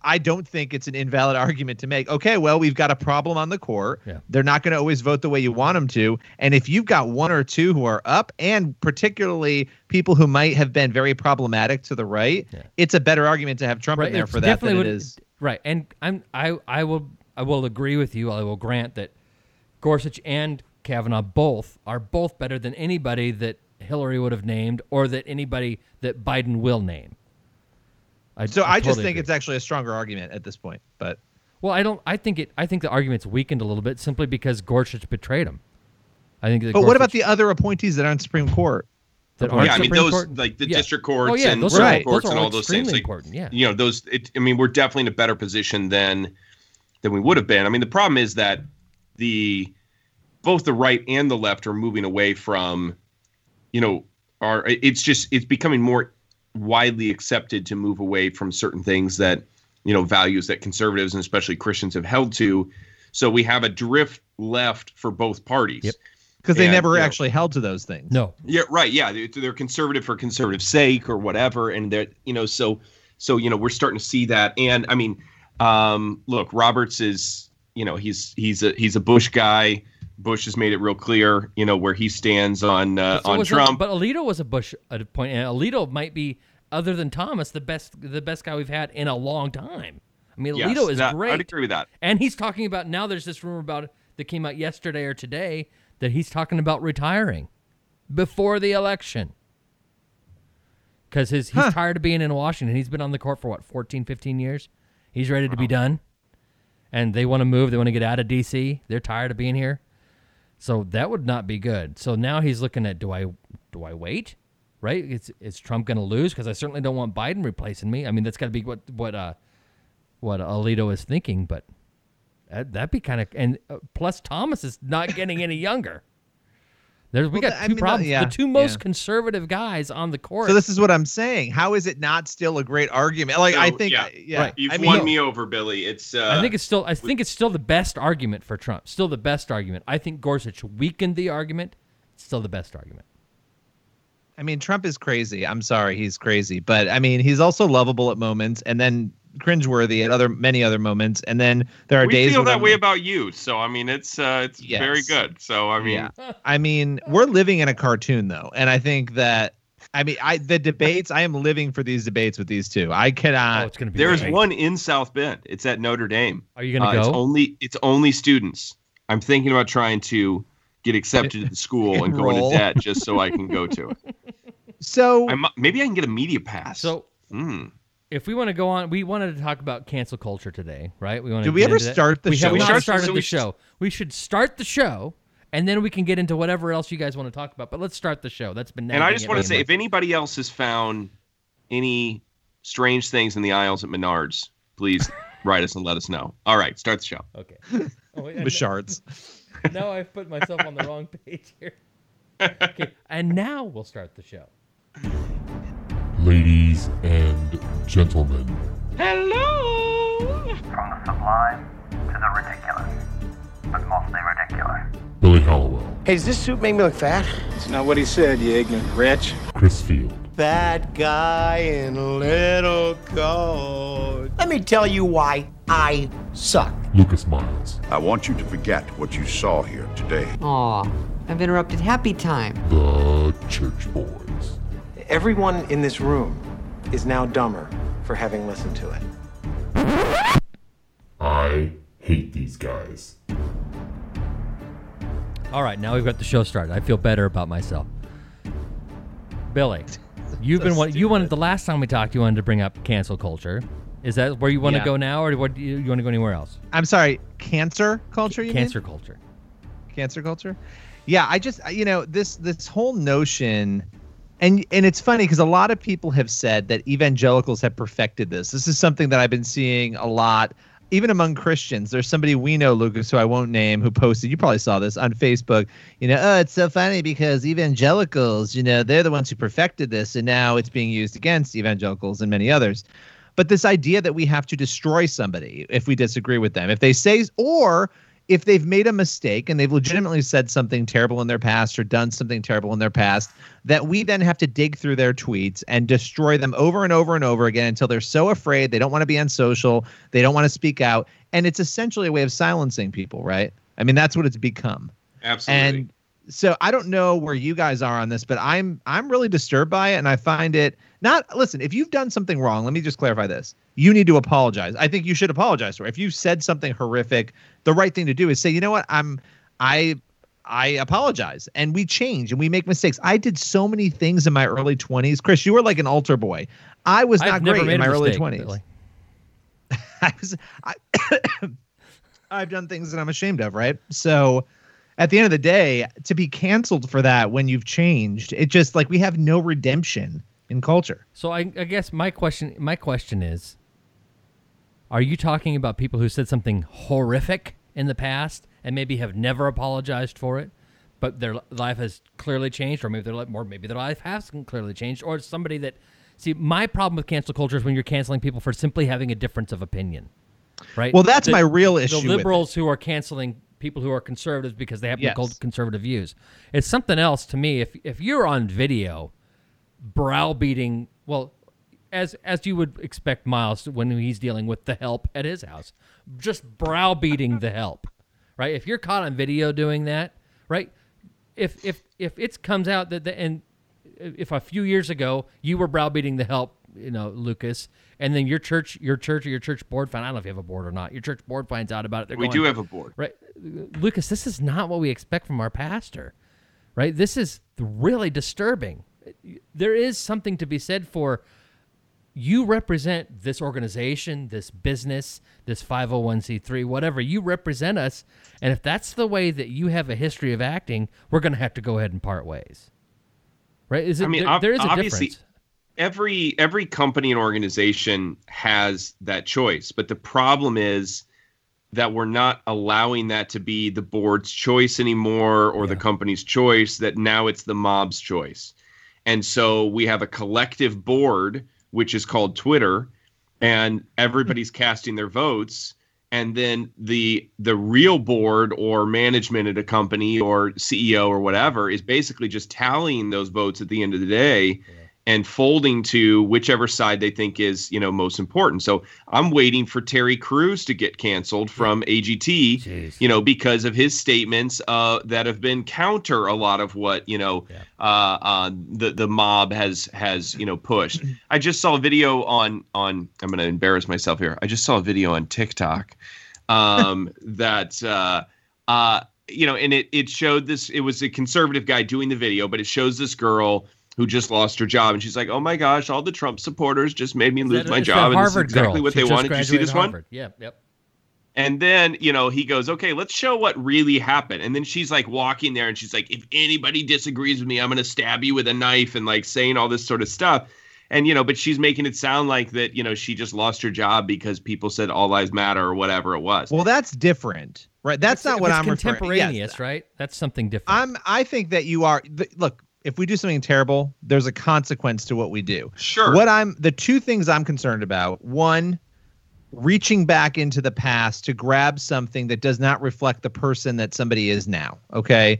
I don't think it's an invalid argument to make. Okay, well, we've got a problem on the court. Yeah. They're not going to always vote the way you want them to. And if you've got one or two who are up, and particularly people who might have been very problematic to the right, Yeah. it's a better argument to have Trump in there it's for that than would- is. Right, and I'm I I will I will agree with you. I will grant that Gorsuch and Kavanaugh both are both better than anybody that Hillary would have named or that anybody that Biden will name. I, So I, just totally think agree. it's actually a stronger argument at this point. But well. I don't. I think it. I think the argument's weakened a little bit simply because Gorsuch betrayed him. I think. That but what about the other appointees that aren't Supreme Court? that aren't yeah, I mean those Court? like the Yeah. district courts Oh, yeah, and those are, Right. courts those are and all those things. extremely like, important. Yeah. you know those it, i mean we're definitely in a better position than than we would have been i mean the problem is that the both the right and the left are moving away from you know are it's just it's becoming more widely accepted to move away from certain things that you know values that conservatives and especially christians have held to so we have a drift left for both parties Yep. Because they And, never you know, actually held to those things. No. yeah, right. Yeah, they're, they're conservative for conservative sake or whatever, and they're you know so so you know we're starting to see that. And I mean, um, look, Roberts is you know he's he's a he's a Bush guy. Bush has made it real clear, you know, where he stands on uh, So on Trump. but Alito was a Bush at a point, and Alito might be, other than Thomas, the best the best guy we've had in a long time. I mean, Yes, Alito is that- great. I'd agree with that. And he's talking about now. There's this rumor about that came out yesterday or today that he's talking about retiring before the election because his he's tired of being in Washington. He's been on the court for what 14, 15 years. He's ready to be done, and they want to move. They want to get out of D.C. They're tired of being here. So that would not be good. So now he's looking at do I do I wait? Right? Is is Trump going to lose? Because I certainly don't want Biden replacing me. I mean, that's got to be what what uh what Alito is thinking. But that, that'd be kind of and uh, plus Thomas is not getting any younger. There's we Well, got I two mean, uh, problems. yeah, the two most yeah. conservative guys on the court. So this is what I'm saying. How is it not still a great argument? Like I think, yeah. yeah, Right. You've I mean, won me over, Billy. It's uh, I think it's still I think it's still the best argument for Trump. Still the best argument. I think Gorsuch weakened the argument. It's still the best argument. I mean, Trump is crazy. I'm sorry, he's crazy, but I mean, he's also lovable at moments, and then cringeworthy at other many other moments, and then there are we days feel that I'm way like- about you. So I mean, it's uh, it's very good. So I mean, yeah. I mean, we're living in a cartoon though, and I think that. I mean, I the debates. I am living for these debates with these two. I oh, cannot. it's gonna be. there's great. one in South Bend. It's at Notre Dame. Are you gonna Uh, It's go? only it's only students. I'm thinking about trying to get accepted to the school and go Enroll. into debt just so I can go to it. so I mi- maybe I can get a media pass. So Hmm. If we want to go on, we wanted to talk about cancel culture today, right? We want to. Did we ever start the we show? have We not started- started so the we should- show. We should start the show, and then we can get into whatever else you guys want to talk about. But let's start the show. That's been and I just want to say, if anybody else has found any strange things in the aisles at Menards, please write us and let us know. All right, start the show. okay. Oh, wait, with shards. now I've put myself on the wrong page here. Okay, and now we'll start the show. Ladies and gentlemen, Hello! From the sublime to the ridiculous, but mostly ridiculous. Billy Hallowell, Hey, does this suit make me look fat? It's not what he said, you ignorant wretch. Chris Field, Bad guy in a little coat. Let me tell you why I suck. Lucas Miles, I want you to forget what you saw here today. Aw, I've interrupted happy time. the Church Boys, Everyone in this room is now dumber for having listened to it. I hate these guys. All right, now we've got the show started. I feel better about myself. Billy, you've been one, you wanted the last time we talked. You wanted to bring up cancel culture. Is that where you want to go now, or what? Do you, you want to go anywhere else? I'm sorry, cancer culture. You mean? Cancer culture. cancer culture yeah i just you know this this whole notion and and it's funny because a lot of people have said that evangelicals have perfected this. This is something that i've been seeing a lot even among christians. There's somebody we know lucas who i won't name who posted you probably saw this on facebook you know oh it's so funny because evangelicals you know they're the ones who perfected this and now it's being used against evangelicals and many others. But this idea that we have to destroy somebody if we disagree with them if they say or if they've made a mistake and they've legitimately said something terrible in their past or done something terrible in their past, that we then have to dig through their tweets and destroy them over and over and over again until they're so afraid they don't want to be on social, they don't want to speak out, and it's essentially a way of silencing people, right? I mean, that's what it's become. Absolutely. And so I don't know where you guys are on this, but I'm I'm really disturbed by it, and I find it not. Listen, if you've done something wrong, let me just clarify this. You need to apologize. I think you should apologize for. it. If you said something horrific, the right thing to do is say, you know what, I'm I I apologize, and we change and we make mistakes. I did so many things in my early 20s. Chris, you were like an altar boy. I was not I've never great in my early mistake, 20s. Billy. I was I I've done things that I'm ashamed of, right? So at the end of the day, to be canceled for that when you've changed, it just like we have no redemption in culture. So I, I guess my question my question is are you talking about people who said something horrific in the past and maybe have never apologized for it, but their life has clearly changed, or maybe their life, or maybe their life hasn't clearly changed, or somebody that see my problem with cancel culture is when you're canceling people for simply having a difference of opinion, right? Well, that's my real issue with The liberals who are canceling people who are conservatives because they happen Yes. to hold conservative views. It's something else to me. If if you're on video browbeating well as as you would expect miles when he's dealing with the help at his house just browbeating the help right if you're caught on video doing that right if if if it comes out that the and if a few years ago you were browbeating the help you know lucas and then your church your church or your church board find i don't know if you have a board or not your church board finds out about it they're We going, do have a board. right lucas this is not what we expect from our pastor right this is really disturbing there is something to be said for you represent this organization, this business, this 501c3, whatever. You represent us. And if that's the way that you have a history of acting, we're going to have to go ahead and part ways. Right? Is it, I mean, there- ob- there is a obviously, difference. Every every company and organization has that choice, but the problem is that we're not allowing that to be the board's choice anymore or the company's choice. That now it's the mob's choice, and so we have a collective board which is called Twitter, and everybody's casting their votes and then the the real board or management at a company or CEO or whatever is basically just tallying those votes at the end of the day and folding to whichever side they think is you know most important. So I'm waiting for Terry Crews to get canceled from AGT, you know, because of his statements uh, that have been counter a lot of what you know uh, uh, the the mob has has you know pushed. I just saw a video on on I'm going to embarrass myself here. I just saw a video on TikTok um, that uh, uh, you know, and it it showed this. It was a conservative guy doing the video, but it shows this girl who just lost her job, and she's like, "Oh my gosh, all the Trump supporters just made me lose That- my job." And this is Harvard exactly girl. what She they just wanted. Did you see graduated this one? Harvard. Yeah, yep. And then, you know, he goes, okay, let's show what really happened. And then she's like walking there and she's like, if anybody disagrees with me, I'm going to stab you with a knife and like saying all this sort of stuff. And, you know, but she's making it sound like that, you know, she just lost her job because people said all lives matter or whatever it was. Well, that's different, right? That's not what it's I'm referring. contemporaneous, Yes, right? That's something different. I'm. I think that you are. th- look, if we do something terrible, there's a consequence to what we do. Sure. What I'm the two things I'm concerned about. One, reaching back into the past to grab something that does not reflect the person that somebody is now. Okay.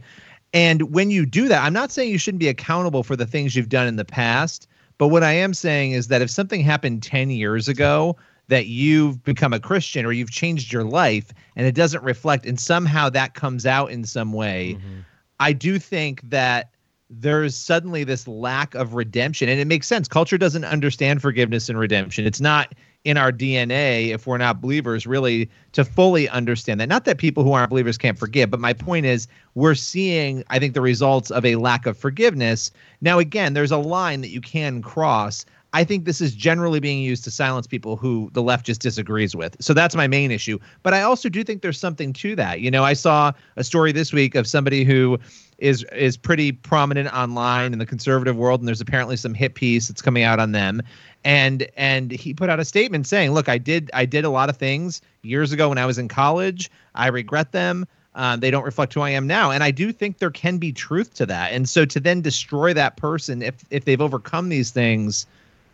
And when you do that, I'm not saying you shouldn't be accountable for the things you've done in the past, but what I am saying is that if something happened 10 years ago that you've become a Christian or you've changed your life and it doesn't reflect and somehow that comes out in some way, mm-hmm. I do think that there's suddenly this lack of redemption and it makes sense culture doesn't understand forgiveness and redemption it's not in our dna if we're not believers really to fully understand that not that people who aren't believers can't forgive but my point is we're seeing i think the results of a lack of forgiveness now again there's a line that you can cross I think this is generally being used to silence people who the left just disagrees with. So that's my main issue. But I also do think there's something to that. You know, I saw a story this week of somebody who is is pretty prominent online in the conservative world and there's apparently some hit piece that's coming out on them. And and he put out a statement saying look i did i did a lot of things years ago when i was in college. I regret them. Uh, they don't reflect who i am now. And i do think there can be truth to that. And so to then destroy that person if if they've overcome these things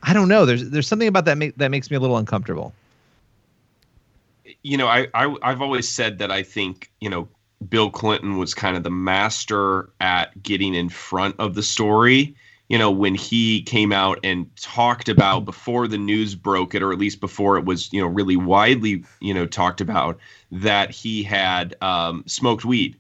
i don't know. There's there's something about that make, that makes me a little uncomfortable. You know, I, I I've always said that I think you know Bill Clinton was kind of the master at getting in front of the story. You know, when he came out and talked about before the news broke it, or at least before it was, you know, really widely, you know, talked about that he had um, smoked weed.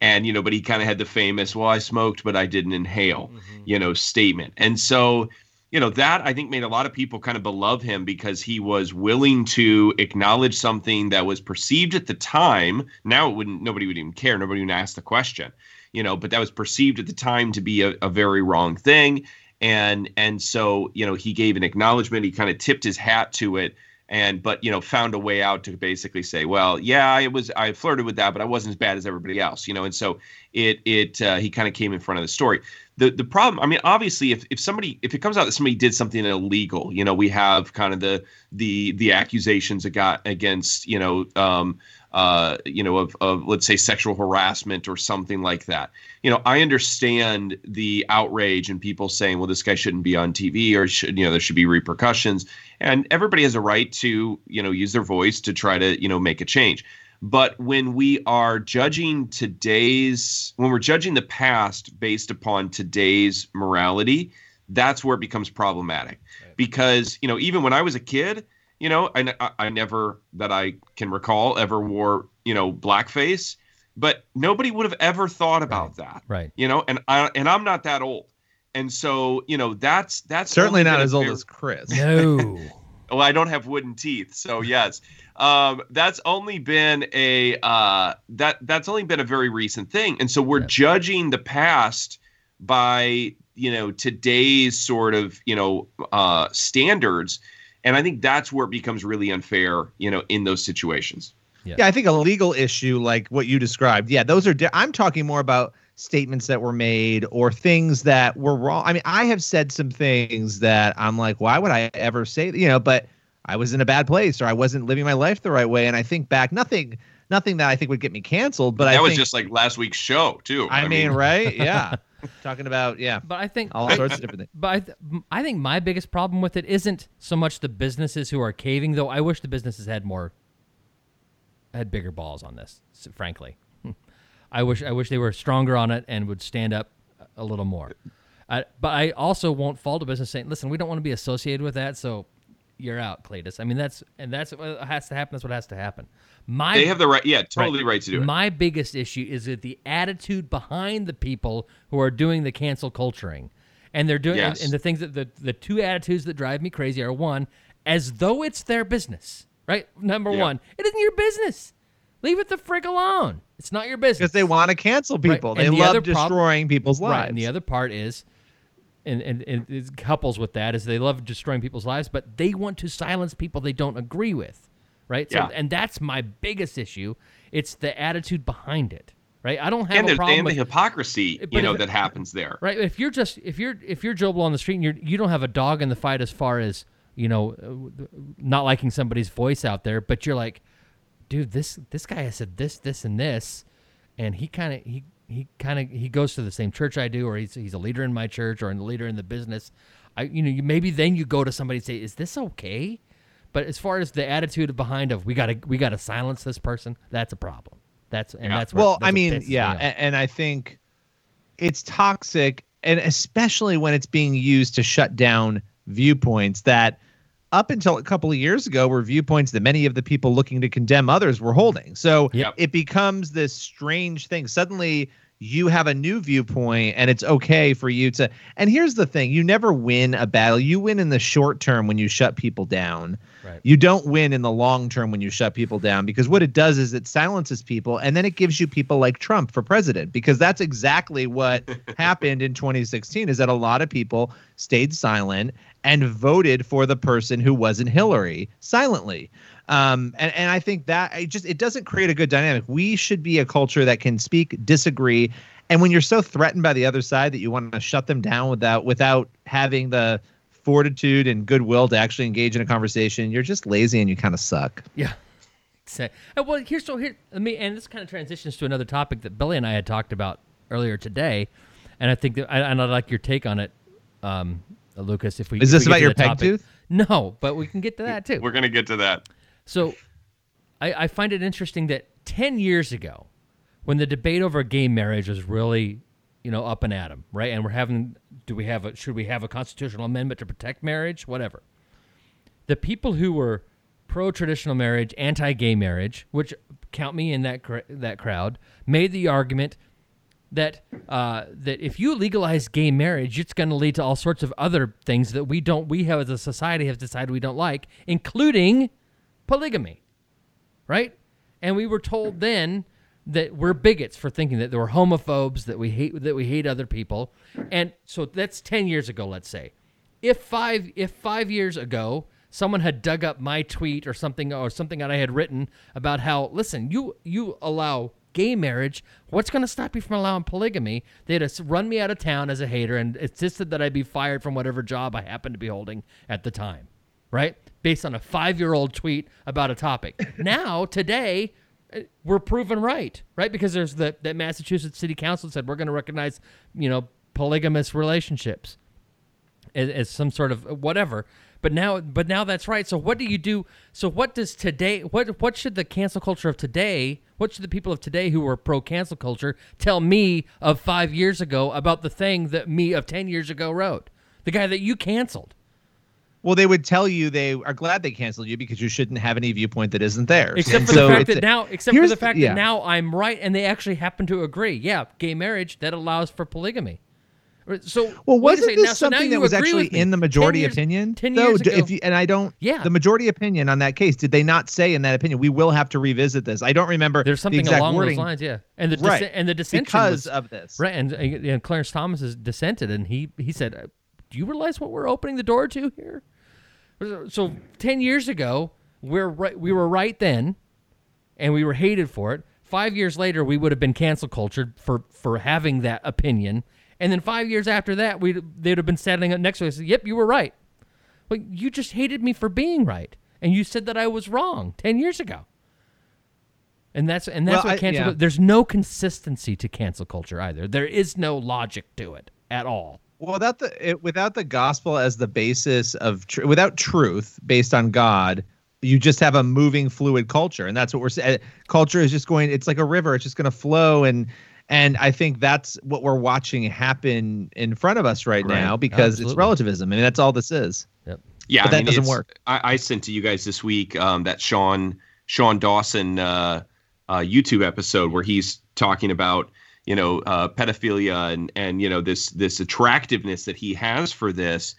And, you know, but he kind of had the famous, well, I smoked, but I didn't inhale, you know, statement. And so, you know that i think made a lot of people kind of beloved him because he was willing to acknowledge something that was perceived at the time. Now it wouldn't nobody would even care. Nobody would ask the question you know but that was perceived at the time to be a, a very wrong thing. And and so you know he gave an acknowledgement. He kind of tipped his hat to it and but you know found a way out to basically say well yeah it was i flirted with that but i wasn't as bad as everybody else you know? And so it it uh, he kind of came in front of the story the the problem i mean obviously if, if somebody if it comes out that somebody did something illegal you know we have kind of the the the accusations that got against you know um uh you know of, of let's say sexual harassment or something like that. You know i understand the outrage and people saying well this guy shouldn't be on tv or should you know there should be repercussions. And everybody has a right to you know use their voice to try to you know make a change but when we are judging today's when we're judging the past based upon today's morality that's where it becomes problematic because you know even when i was a kid you know I, I, I never that i can recall ever wore you know blackface but nobody would have ever thought about that Right. you know and i and i'm not that old and so you know that's that's Certainly not been a as old as Chris. No. well, I don't have wooden teeth, so yes. Um, that's only been a uh, that that's only been a very recent thing, and so we're judging the past by you know today's sort of you know uh, standards, and I think that's where it becomes really unfair, you know, in those situations. Yeah. I think a legal issue like what you described. Yeah, those are. Di- I'm talking more about statements that were made or things that were wrong. I mean, I have said some things that I'm like, why would I ever say? You know, but I was in a bad place or I wasn't living my life the right way. And I think back, nothing, nothing that I think would get me canceled. But that I was think, just like last week's show too. I, mean, right? Yeah, talking about yeah. But I think all sorts of different things. But I, th- I think my biggest problem with it isn't so much the businesses who are caving, though. I wish the businesses had more, had bigger balls on this. Frankly, I wish I wish they were stronger on it and would stand up a little more. I, but I also won't fault a business saying, "Listen, we don't want to be associated with that, so you're out, Cletus." I mean, that's and that's what has to happen. That's what has to happen. My They have the right- yeah, totally right to do it. My biggest issue is that the attitude behind the people who are doing the cancel culturing, and they're doing and- and the things that the the two attitudes that drive me crazy are one, as though it's their business, right? Number Yeah. one, it isn't your business. Leave it the frick alone. It's not your business Because they want to cancel people. and They the love other prob- destroying people's lives. Right, and the other part is, and, and, and it couples with that is they love destroying people's lives, but they want to silence people they don't agree with, right? So, Yeah. and that's my biggest issue. It's the attitude behind it, right? I don't have and, a problem and the hypocrisy, you know, if- that happens there. right. If you're just if you're if you're Joe Blow on the street and you're you don't have a dog in the fight as far as you know uh, not liking somebody's voice out there, but you're like, dude, this this guy has said this this and this, and he kind of he he kind of he goes to the same church I do, or he's he's a leader in my church, or a leader in the business. I you know you, maybe then you go to somebody and say, is this okay? But as far as the attitude behind of we gotta we gotta silence this person, that's a problem. That's and that's where, well, that's I mean, yeah, and, and I think it's toxic, and especially when it's being used to shut down viewpoints that up until a couple of years ago were viewpoints that many of the people looking to condemn others were holding. So it becomes this strange thing. Suddenly you have a new viewpoint and it's okay for you to and here's the thing you never win a battle you win in the short term when you shut people down Right. you don't win in the long term when you shut people down because what it does is it silences people and then it gives you people like Trump for president because that's exactly what happened in 2016 is that a lot of people stayed silent and voted for the person who wasn't Hillary silently. Um, and, and I think that it just it doesn't create a good dynamic. We should be a culture that can speak, disagree, and when you're so threatened by the other side that you want to shut them down without without having the fortitude and goodwill to actually engage in a conversation, you're just lazy and you kind of suck. Yeah. Say, uh, well, here's so here. Let me, and this kind of transitions to another topic that Billy and I had talked about earlier today, and I think that, I, and I'd like your take on it, um, Lucas. If we Is this we about your the peg topic. tooth? No, but we can get to that too. We're gonna get to that. So, I, I find it interesting that 10 years ago, when the debate over gay marriage was really, you know, up and at 'em, right? And we're having, do we have a, should we have a constitutional amendment to protect marriage? Whatever. The people who were pro traditional marriage, anti gay marriage, which count me in that cr- that crowd, made the argument that uh, that if you legalize gay marriage, it's going to lead to all sorts of other things that we don't, we have as a society have decided we don't like, including polygamy, right? And we were told then that we're bigots for thinking that we're homophobes, that we hate that we hate other people, and so that's ten years ago, let's say. If five if five years ago someone had dug up my tweet or something or something that I had written about how listen you you allow gay marriage what's going to stop you from allowing polygamy they'd have run me out of town as a hater and insisted that I be fired from whatever job I happened to be holding at the time right based on a 5-year-old tweet about a topic now today uh, we're proven right right because there's the that Massachusetts city council said we're going to recognize you know polygamous relationships as, as some sort of whatever. But now, but now that's right. So what do you do? So what does today? What what should the cancel culture of today? What should the people of today who are pro cancel culture tell me of five years ago about the thing that me of ten years ago wrote? The guy that you canceled. Well, they would tell you they are glad they canceled you because you shouldn't have any viewpoint that isn't theirs. Except And for so the fact that now, except for the fact yeah. that now I'm right, and they actually happen to agree. Yeah, gay marriage that allows for polygamy. So Well, wasn't this now- something you that was actually in the 10 majority years- opinion? Ten years D- ago, If you, and I don't, Yeah. the majority opinion on that case, did they not say in that opinion? We will have to revisit this. I don't remember. There's the something exact along wording. those lines, yeah. And the Right. dissent, and the dissension because was, of this. right? And, and Clarence Thomas has dissented, and he he said, uh, "Do you realize what we're opening the door to here?" So ten years ago, we're right. We were right then, and we were hated for it. Five years later, we would have been cancel cultured for for having that opinion, and then five years after that, we they'd have been standing up next to us. Yep, you were right. Well, you just hated me for being right, and you said that I was wrong ten years ago. And that's and that's Well, what I- cancel. yeah. There's no consistency to cancel culture either. There is no logic to it at all. Well, without the it, without the gospel as the basis of tr- without truth based on God, you just have a moving fluid culture, and that's what we're saying. Culture is just going. It's like a river. It's just going to flow, and and I think that's what we're watching happen in front of us right, Right. now because it's relativism. I mean, that's all this is. Yep. Yeah, but I that mean, doesn't work. I, I sent to you guys this week um, that Sean Sean Dawson uh, uh, YouTube episode where he's talking about you know uh, pedophilia and and you know this this attractiveness that he has for this,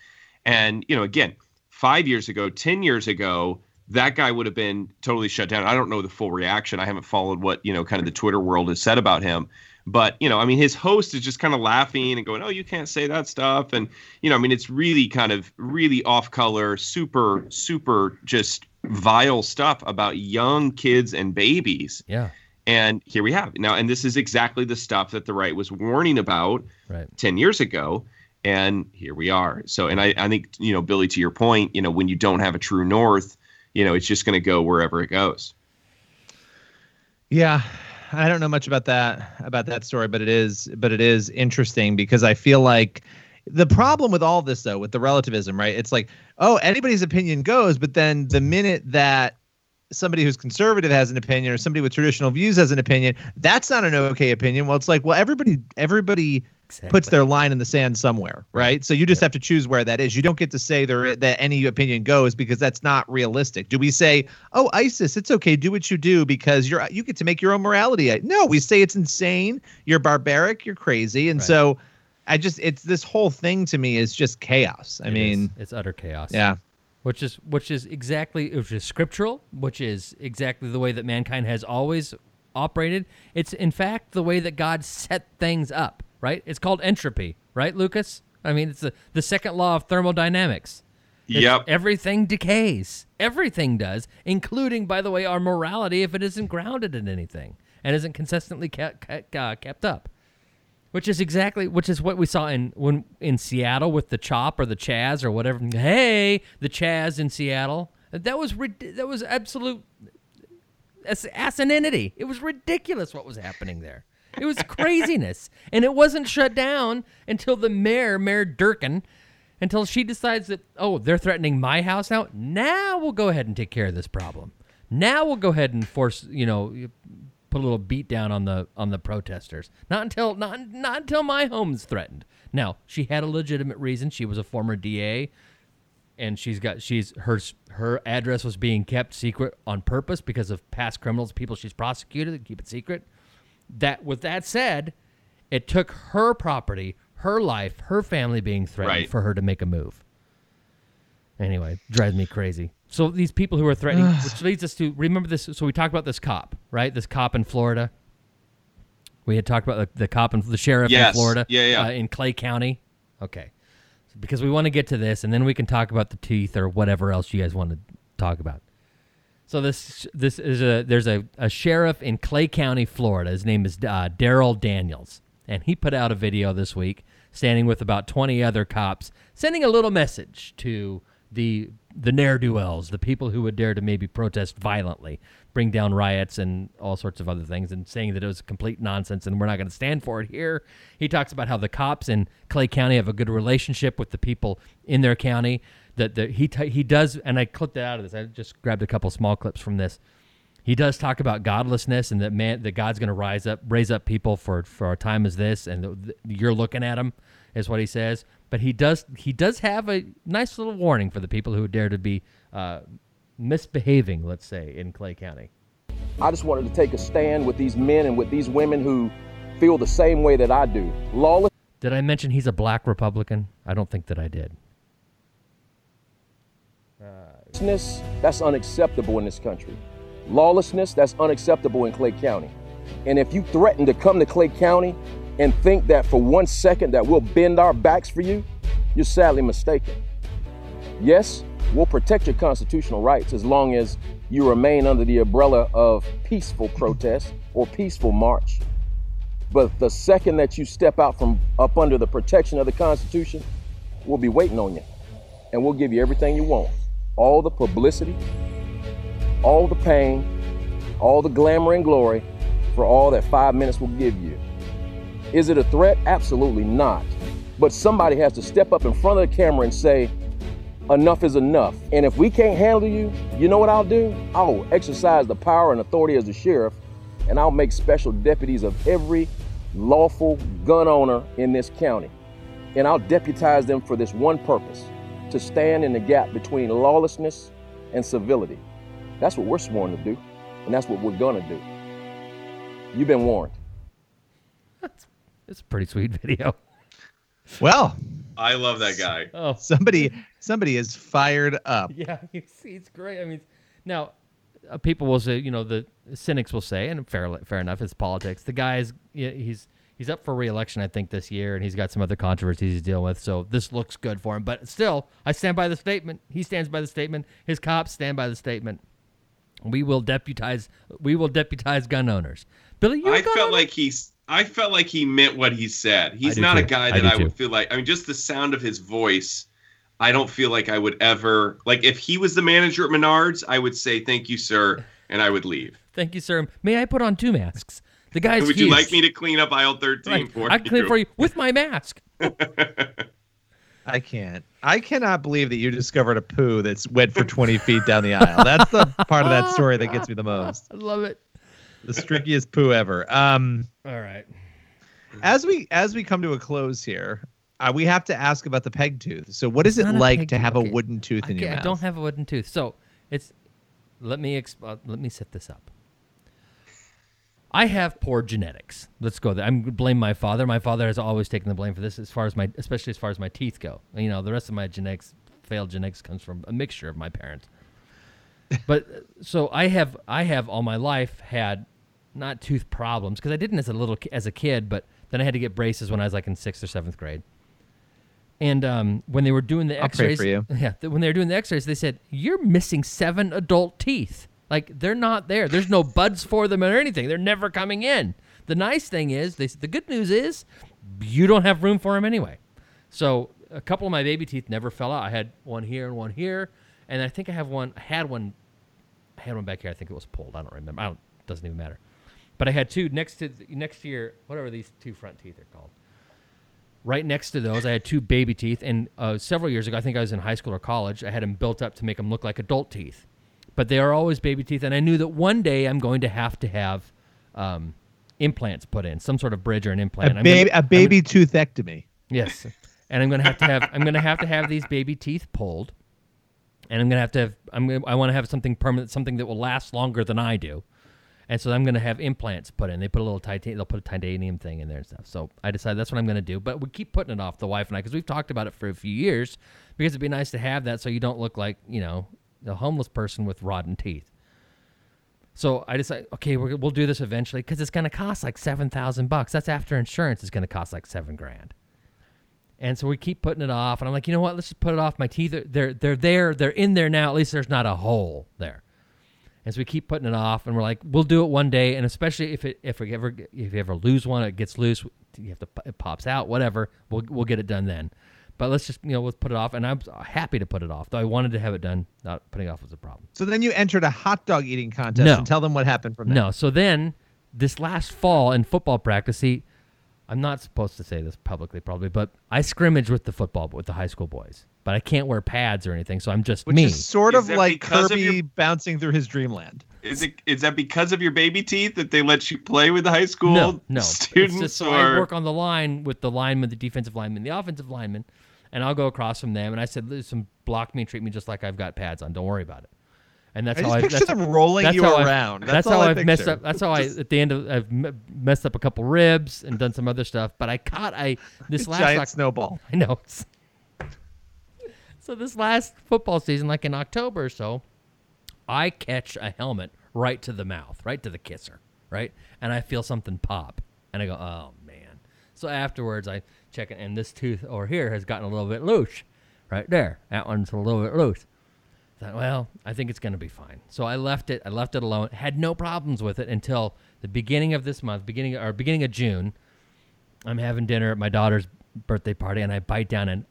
and you know again, five years ago, ten years ago. That guy would have been totally shut down. I don't know the full reaction. I haven't followed what you know, kind of the Twitter world has said about him. But you know, I mean, his host is just kind of laughing and going, "Oh, you can't say that stuff," and you know, I mean, it's really kind of really off color, super, super, just vile stuff about young kids and babies. Yeah. And here we have it. now, and this is exactly the stuff that the right was warning about Right. 10 years ago. And here we are. So, and I, I think, you know, Billy, to your point, you know, when you don't have a true north, you know, it's just going to go wherever it goes. Yeah, I don't know much about that about that story, but it is but it is interesting because I feel like the problem with all this though with the relativism, right? It's like, oh, anybody's opinion goes, but then the minute that somebody who's conservative has an opinion or somebody with traditional views has an opinion, that's not an okay opinion. Well, it's like, well, everybody everybody puts their line in the sand somewhere, right? So you just have to choose where that is. You don't get to say there that any opinion goes because that's not realistic. Do we say, "Oh, ISIS, it's okay, do what you do because you're you get to make your own morality"? No, we say it's insane, you're barbaric, you're crazy. And so I just it's this whole thing to me is just chaos. I It mean, is. it's utter chaos. Yeah. Which is which is exactly which is scriptural, which is exactly the way that mankind has always operated. It's in fact the way that God set things up, right? It's called entropy, right, Lucas? I mean, it's the, the second law of thermodynamics. It's- Yep. Everything decays. Everything does, including, by the way, our morality if it isn't grounded in anything and isn't consistently kept, kept, uh, kept up which is exactly which is what we saw in when in Seattle with the chop or the Chaz or whatever. Hey, the Chaz in Seattle. That was that was absolute asininity. It was ridiculous what was happening there. It was craziness, and it wasn't shut down until the mayor, Mayor Durkan, until she decides that oh they're threatening my house now. Now we'll go ahead and take care of this problem Now we'll go ahead and force, you know, put a little beat down on the on the protesters. Not until not not until my home's threatened. Now she had a legitimate reason. She was a former DA, and she's got she's her her address was being kept secret on purpose because of past criminals, people she's prosecuted, and keep it secret. That with that said, it took her property, her life, her family being threatened Right. for her to make a move. Anyway, drives me crazy. So these people who are threatening, which leads us to remember this. So we talked about this cop, right? This cop in Florida. We had talked about the, the cop and the sheriff in Florida, Yeah, yeah. Uh, in Clay County. Okay, because we want to get to this, and then we can talk about the teeth or whatever else you guys want to talk about. So this this is a there's a, a sheriff in Clay County, Florida. His name is uh, Darryl Daniels, and he put out a video this week, standing with about 20 other cops, sending a little message to the the ne'er do wells, the people who would dare to maybe protest violently, bring down riots and all sorts of other things, and saying that it was complete nonsense and we're not going to stand for it here. He talks about how the cops in Clay County have a good relationship with the people in their county. That the, he t- he does, and I clipped it out of this. I just grabbed a couple small clips from this. He does talk about godlessness and that man that God's going to rise up, raise up people for for a time as this, and th- th- you're looking at him, is what he says. But he does he does have a nice little warning for the people who dare to be uh, misbehaving, let's say, in Clay County. I just wanted to take a stand with these men and with these women who feel the same way that I do. Lawless. Did I mention he's a black Republican? I don't think that I did. Lawlessness, that's unacceptable in this country. Lawlessness, that's unacceptable in Clay County. And if you threaten to come to Clay County and think that for one second that we'll bend our backs for you, you're sadly mistaken. Yes, we'll protect your constitutional rights as long as you remain under the umbrella of peaceful protest or peaceful march. But the second that you step out from up under the protection of the Constitution, we'll be waiting on you. And we'll give you everything you want all the publicity, all the pain, all the glamour and glory for all that five minutes will give you. Is it a threat? Absolutely not. But somebody has to step up in front of the camera and say, enough is enough. And if we can't handle you, you know what I'll do? I'll exercise the power and authority as a sheriff, and I'll make special deputies of every lawful gun owner in this county. And I'll deputize them for this one purpose to stand in the gap between lawlessness and civility. That's what we're sworn to do, and that's what we're gonna do. You've been warned. It's a pretty sweet video. Well, I love that guy. Oh, somebody somebody is fired up. Yeah, he's, he's great. I mean, now uh, people will say, you know, the cynics will say, and fair fair enough, it's politics. The guy is yeah, he's he's up for re-election, I think, this year, and he's got some other controversies he's dealing with. So this looks good for him. But still, I stand by the statement. He stands by the statement. His cops stand by the statement. We will deputize. We will deputize gun owners. Billy, you I felt like he's. I felt like he meant what he said. He's do not a guy that do I, would feel like. I mean, just the sound of his voice. I don't feel like I would ever like if he was the manager at Menards. I would say thank you, sir, and I would leave. Thank you, sir. May I put on two masks? The guy's would you like me to clean up aisle thirteen Right. for I you? can clean it for you with my mask. I can't. I cannot believe that you discovered a poo that's went for 20 feet down the aisle. That's the part of that story that gets me the most. I love it. The strickiest poo ever. Um, All right. as we as we come to a close here, uh, we have to ask about the peg tooth. So, what is It's it like to have Okay. a wooden tooth in Okay, your I mouth? don't have a wooden tooth. So it's let me exp- uh, let me set this up. I have poor genetics. Let's go there. I'm blame my father. My father has always taken the blame for this, as far as my, especially as far as my teeth go. You know, the rest of my genetics, failed genetics, comes from a mixture of my parents. but so I have, I have all my life had not tooth problems because I didn't as a little as a kid, but then I had to get braces when I was like in sixth or seventh grade. And um, when they were doing the I'll X-rays, for you. yeah, when they were doing the X-rays, they said you're missing seven adult teeth. Like they're not there. There's no buds for them or anything. They're never coming in. The nice thing is, they said the good news is, you don't have room for them anyway. So a couple of my baby teeth never fell out. I had one here and one here, and I think I have one. I had one. I had one back here. I think it was pulled. I don't remember. I don't. Doesn't even matter. But I had two next to next to your whatever these two front teeth are called. Right next to those, I had two baby teeth, and uh, several years ago, I think I was in high school or college, I had them built up to make them look like adult teeth. but they are always baby teeth. And I knew that one day I'm going to have to have um, implants put in, some sort of bridge or an implant. A baby, gonna- a baby toothectomy. Yes, and I'm gonna have to have I'm gonna have to have these baby teeth pulled, and I'm gonna have to have I'm gonna, I want to have something permanent, something that will last longer than I do, and so I'm gonna have implants put in. They put a little titanium, they'll put a titanium thing in there and stuff. So I decided that's what I'm gonna do. But we keep putting it off, the wife and I, because we've talked about it for a few years, because it'd be nice to have that so you don't look like you know a homeless person with rotten teeth. So I decided, okay, we're, we'll do this eventually because it's going to cost like seven thousand bucks. That's after insurance it's going to cost like seven grand. And so we keep putting it off, and I'm like, you know what? Let's just put it off. My teeth are they're they're there, they're in there now. At least there's not a hole there. And so we keep putting it off, and we're like, we'll do it one day. And especially if it if we ever if you ever lose one, it gets loose, you have to it pops out, whatever. We'll we'll get it done then. But let's just you know let's put it off, and I'm happy to put it off. Though I wanted to have it done. Not putting it off was a problem. So then you entered a hot dog eating contest No. and tell them what happened from there. No. So then, this last fall in football practice, see, I'm not supposed to say this publicly, probably, but I scrimmaged with the football with the high school boys, but I can't wear pads or anything, so I'm just Which me. is sort Is of like because of Kirby your- bouncing through his dreamland. Is it is that because of your baby teeth that they let you play with the high school no, no. students? it's just so or I work on the line with the lineman, the defensive lineman, the offensive lineman, and I'll go across from them. And I said, "Listen, block me and treat me just like I've got pads on. Don't worry about it." And that's I how just I picture that's, them rolling that's you how I've- around. That's, That's how I I've messed up. That's how I at the end of I've messed up a couple ribs and done some other stuff. But I caught I this last Giant Oc- snowball. I know. So this last football season, like in October or so, I catch a helmet right to the mouth, right to the kisser, right, and I feel something pop, and I go, oh man. So afterwards, I check it, and this tooth over here has gotten a little bit loose, right there. That one's a little bit loose. Thought, well, I think it's going to be fine. So I left it. I left it alone. Had no problems with it until the beginning of this month, beginning or beginning of June. I'm having dinner at my daughter's birthday party, and I bite down and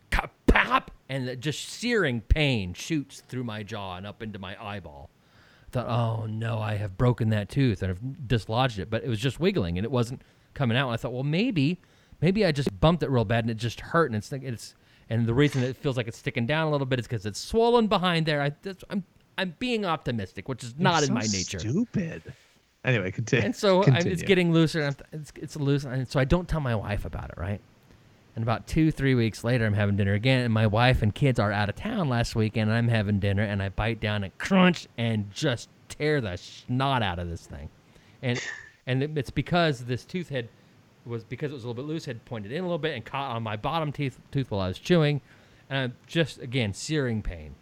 and it just searing pain shoots through my jaw and up into my eyeball. I thought, oh no, I have broken that tooth and I've dislodged it, but it was just wiggling and it wasn't coming out. And I thought, well, maybe, maybe I just bumped it real bad and it just hurt, and it's it's and the reason it feels like it's sticking down a little bit is because it's swollen behind there. I, that's, I'm I'm being optimistic, which is not You're in my nature. Stupid. Anyway, continue. And so I, it's getting looser. It's it's loose, and so I don't tell my wife about it, right? And about two, three weeks later, I'm having dinner again, and my wife and kids are out of town last weekend, and I'm having dinner, and I bite down and crunch and just tear the snot out of this thing, and and it's because this tooth had was because it was a little bit loose, had pointed in a little bit and caught on my bottom teeth tooth while I was chewing, and I'm just again searing pain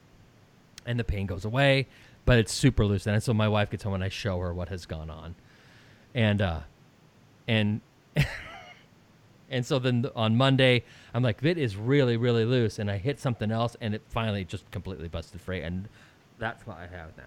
and the pain goes away, but it's super loose. And so my wife gets home and I show her what has gone on, and uh, and and so then on Monday I'm like, it is really really loose, and I hit something else, and it finally just completely busted free, and that's what I have now,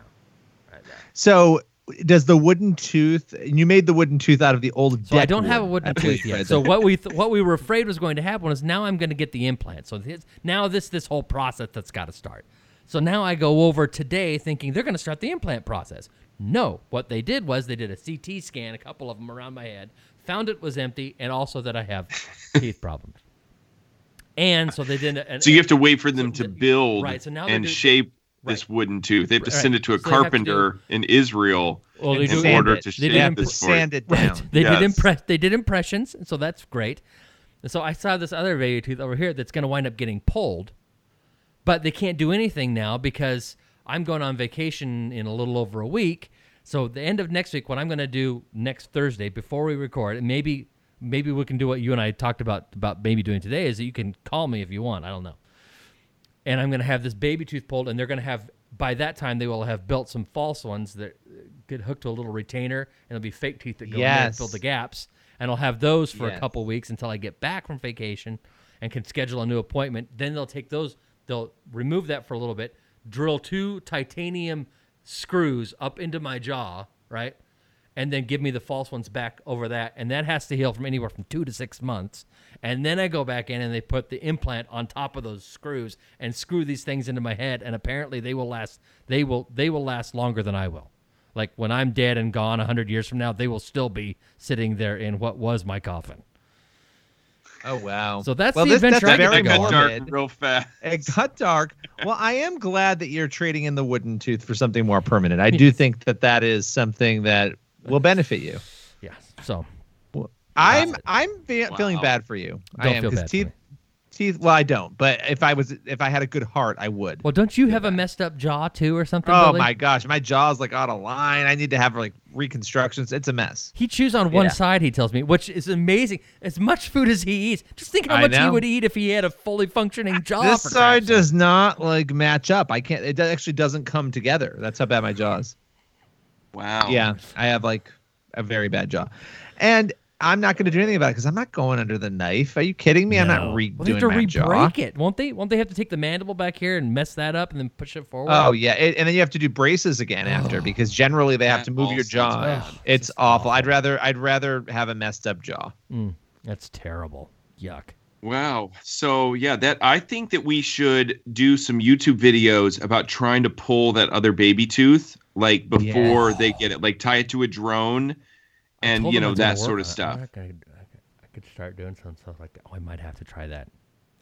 right now. So does the wooden tooth? You made the wooden tooth out of the old. So I don't have a wooden tooth yet. So what we th- what we were afraid was going to happen is now I'm going to get the implant. So this, now this this whole process that's got to start. So now I go over today thinking they're going to start the implant process. No, what they did was they did a CT scan, a couple of them around my head, found it was empty, and also that I have teeth problems. And so they did. An, So you have to wait for them to build right, so now and doing- shape this wooden tooth. They have to Right. send it to a So they have to carpenter in Israel Well, they in do- order Sand to it. They shape did this impre- for sand it down. Right. They Yes. did impress. They did impressions, so that's great. And so I saw this other baby tooth over here that's going to wind up getting pulled, but they can't do anything now because I'm going on vacation in a little over a week. So the end of next week, what I'm going to do next Thursday before we record, and maybe maybe we can do what you and I talked about about maybe doing today, is that you can call me if you want. I don't know and I'm going to have this baby tooth pulled, and they're going to have by that time they will have built some false ones that get hooked to a little retainer, and it'll be fake teeth that go in there and fill the gaps, and I'll have those for a couple weeks until I get back from vacation and can schedule a new appointment. Then they'll take those, they'll remove that for a little bit, drill two titanium screws up into my jaw, right? and then give me the false ones back over that. And that has to heal from anywhere from two to six months. And then I go back in and they put the implant on top of those screws and screw these things into my head. And apparently they will last. They will. They will last longer than I will. Like when I'm dead and gone hundred years from now, they will still be sitting there in what was my coffin. Oh wow. So that's well, the this, adventure that's I get very to go morbid. Dark real fast. It got dark. Well, I am glad that you're trading in the wooden tooth for something more permanent. I do think that that is something that will benefit you. Yeah. So I'm I'm fe- feeling bad for you. I Don't am feel 'cause bad for teeth teeth. Well, I don't. But if I was if I had a good heart, I would. well, don't you have a messed up jaw too, or something? Oh Billy? my gosh, my jaw's like out of line. I need to have like reconstructions. It's a mess. He chews on one Yeah. side. He tells me, which is amazing. As much food as he eats, just think how I much he would eat if he had a fully functioning jaw. this side crap's does not like match up. I can't. It actually doesn't come together. That's how bad my jaw is. Wow. Yeah, I have like a very bad jaw, and I'm not going to do anything about it because I'm not going under the knife. Are you kidding me? I'm not No. redoing Well, they have to my re-break jaw. it, won't they? Won't they have to take the mandible back here and mess that up and then push it forward? Oh yeah, it, and then you have to do braces again after because generally they have to move your jaw. bad. It's awful. I'd rather I'd rather have a messed up jaw. Mm, that's terrible. Yuck. Wow. So yeah, that I think that we should do some YouTube videos about trying to pull that other baby tooth, like before they get it, like tie it to a drone, and you know that sort of I- stuff. I, could- I could- start doing some stuff like that. Oh, I might have to try that.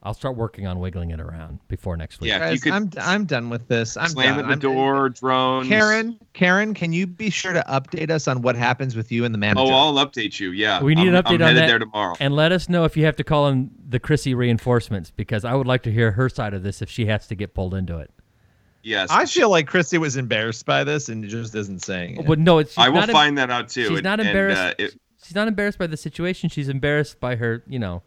I'll start working on wiggling it around before next week. Yeah, if you Guys, could I'm I'm done with this. I'm slam done. the I'm- door, drones. Karen, Karen, can you be sure to update us on what happens with you and the manager? Oh, I'll update you. Yeah, We need I'm, an update I'm on headed that. there tomorrow. And let us know if you have to call in the Krissy reinforcements because I would like to hear her side of this if she has to get pulled into it. Yes, I feel like Krissy was embarrassed by this and just isn't saying it. But no, it's I will em- find that out too. She's and- not and, embarrassed. uh, it- she's not embarrassed by the situation. She's embarrassed by her, you know,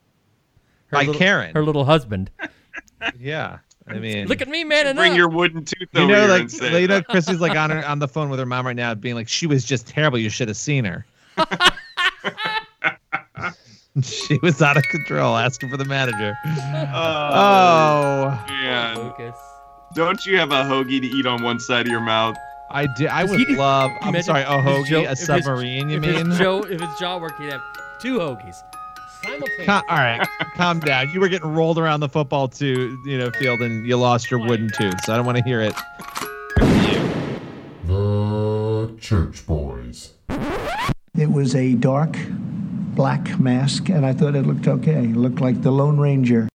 her By little, Karen. her little husband. yeah, I mean, Look at me, man. bring up. your wooden tooth you know, here like and say you know, that. Krissy's like on her on the phone with her mom right now, being like, "She was just terrible. You should have seen her." she was out of control, asking for the manager. Oh, man. Focus. Don't you have a hoagie to eat on one side of your mouth? I did. I would love. I'm sorry, a hoagie, jaw- a submarine. you mean? His jaw, if it's jaw worked, he'd have two hoagies. Simultaneously. Cal- all right, calm down. You were getting rolled around the football to you know field, and you lost your wooden tooth. So I don't want to hear it. The Church Boys. It was a dark black mask, and I thought it looked okay. It looked like the Lone Ranger.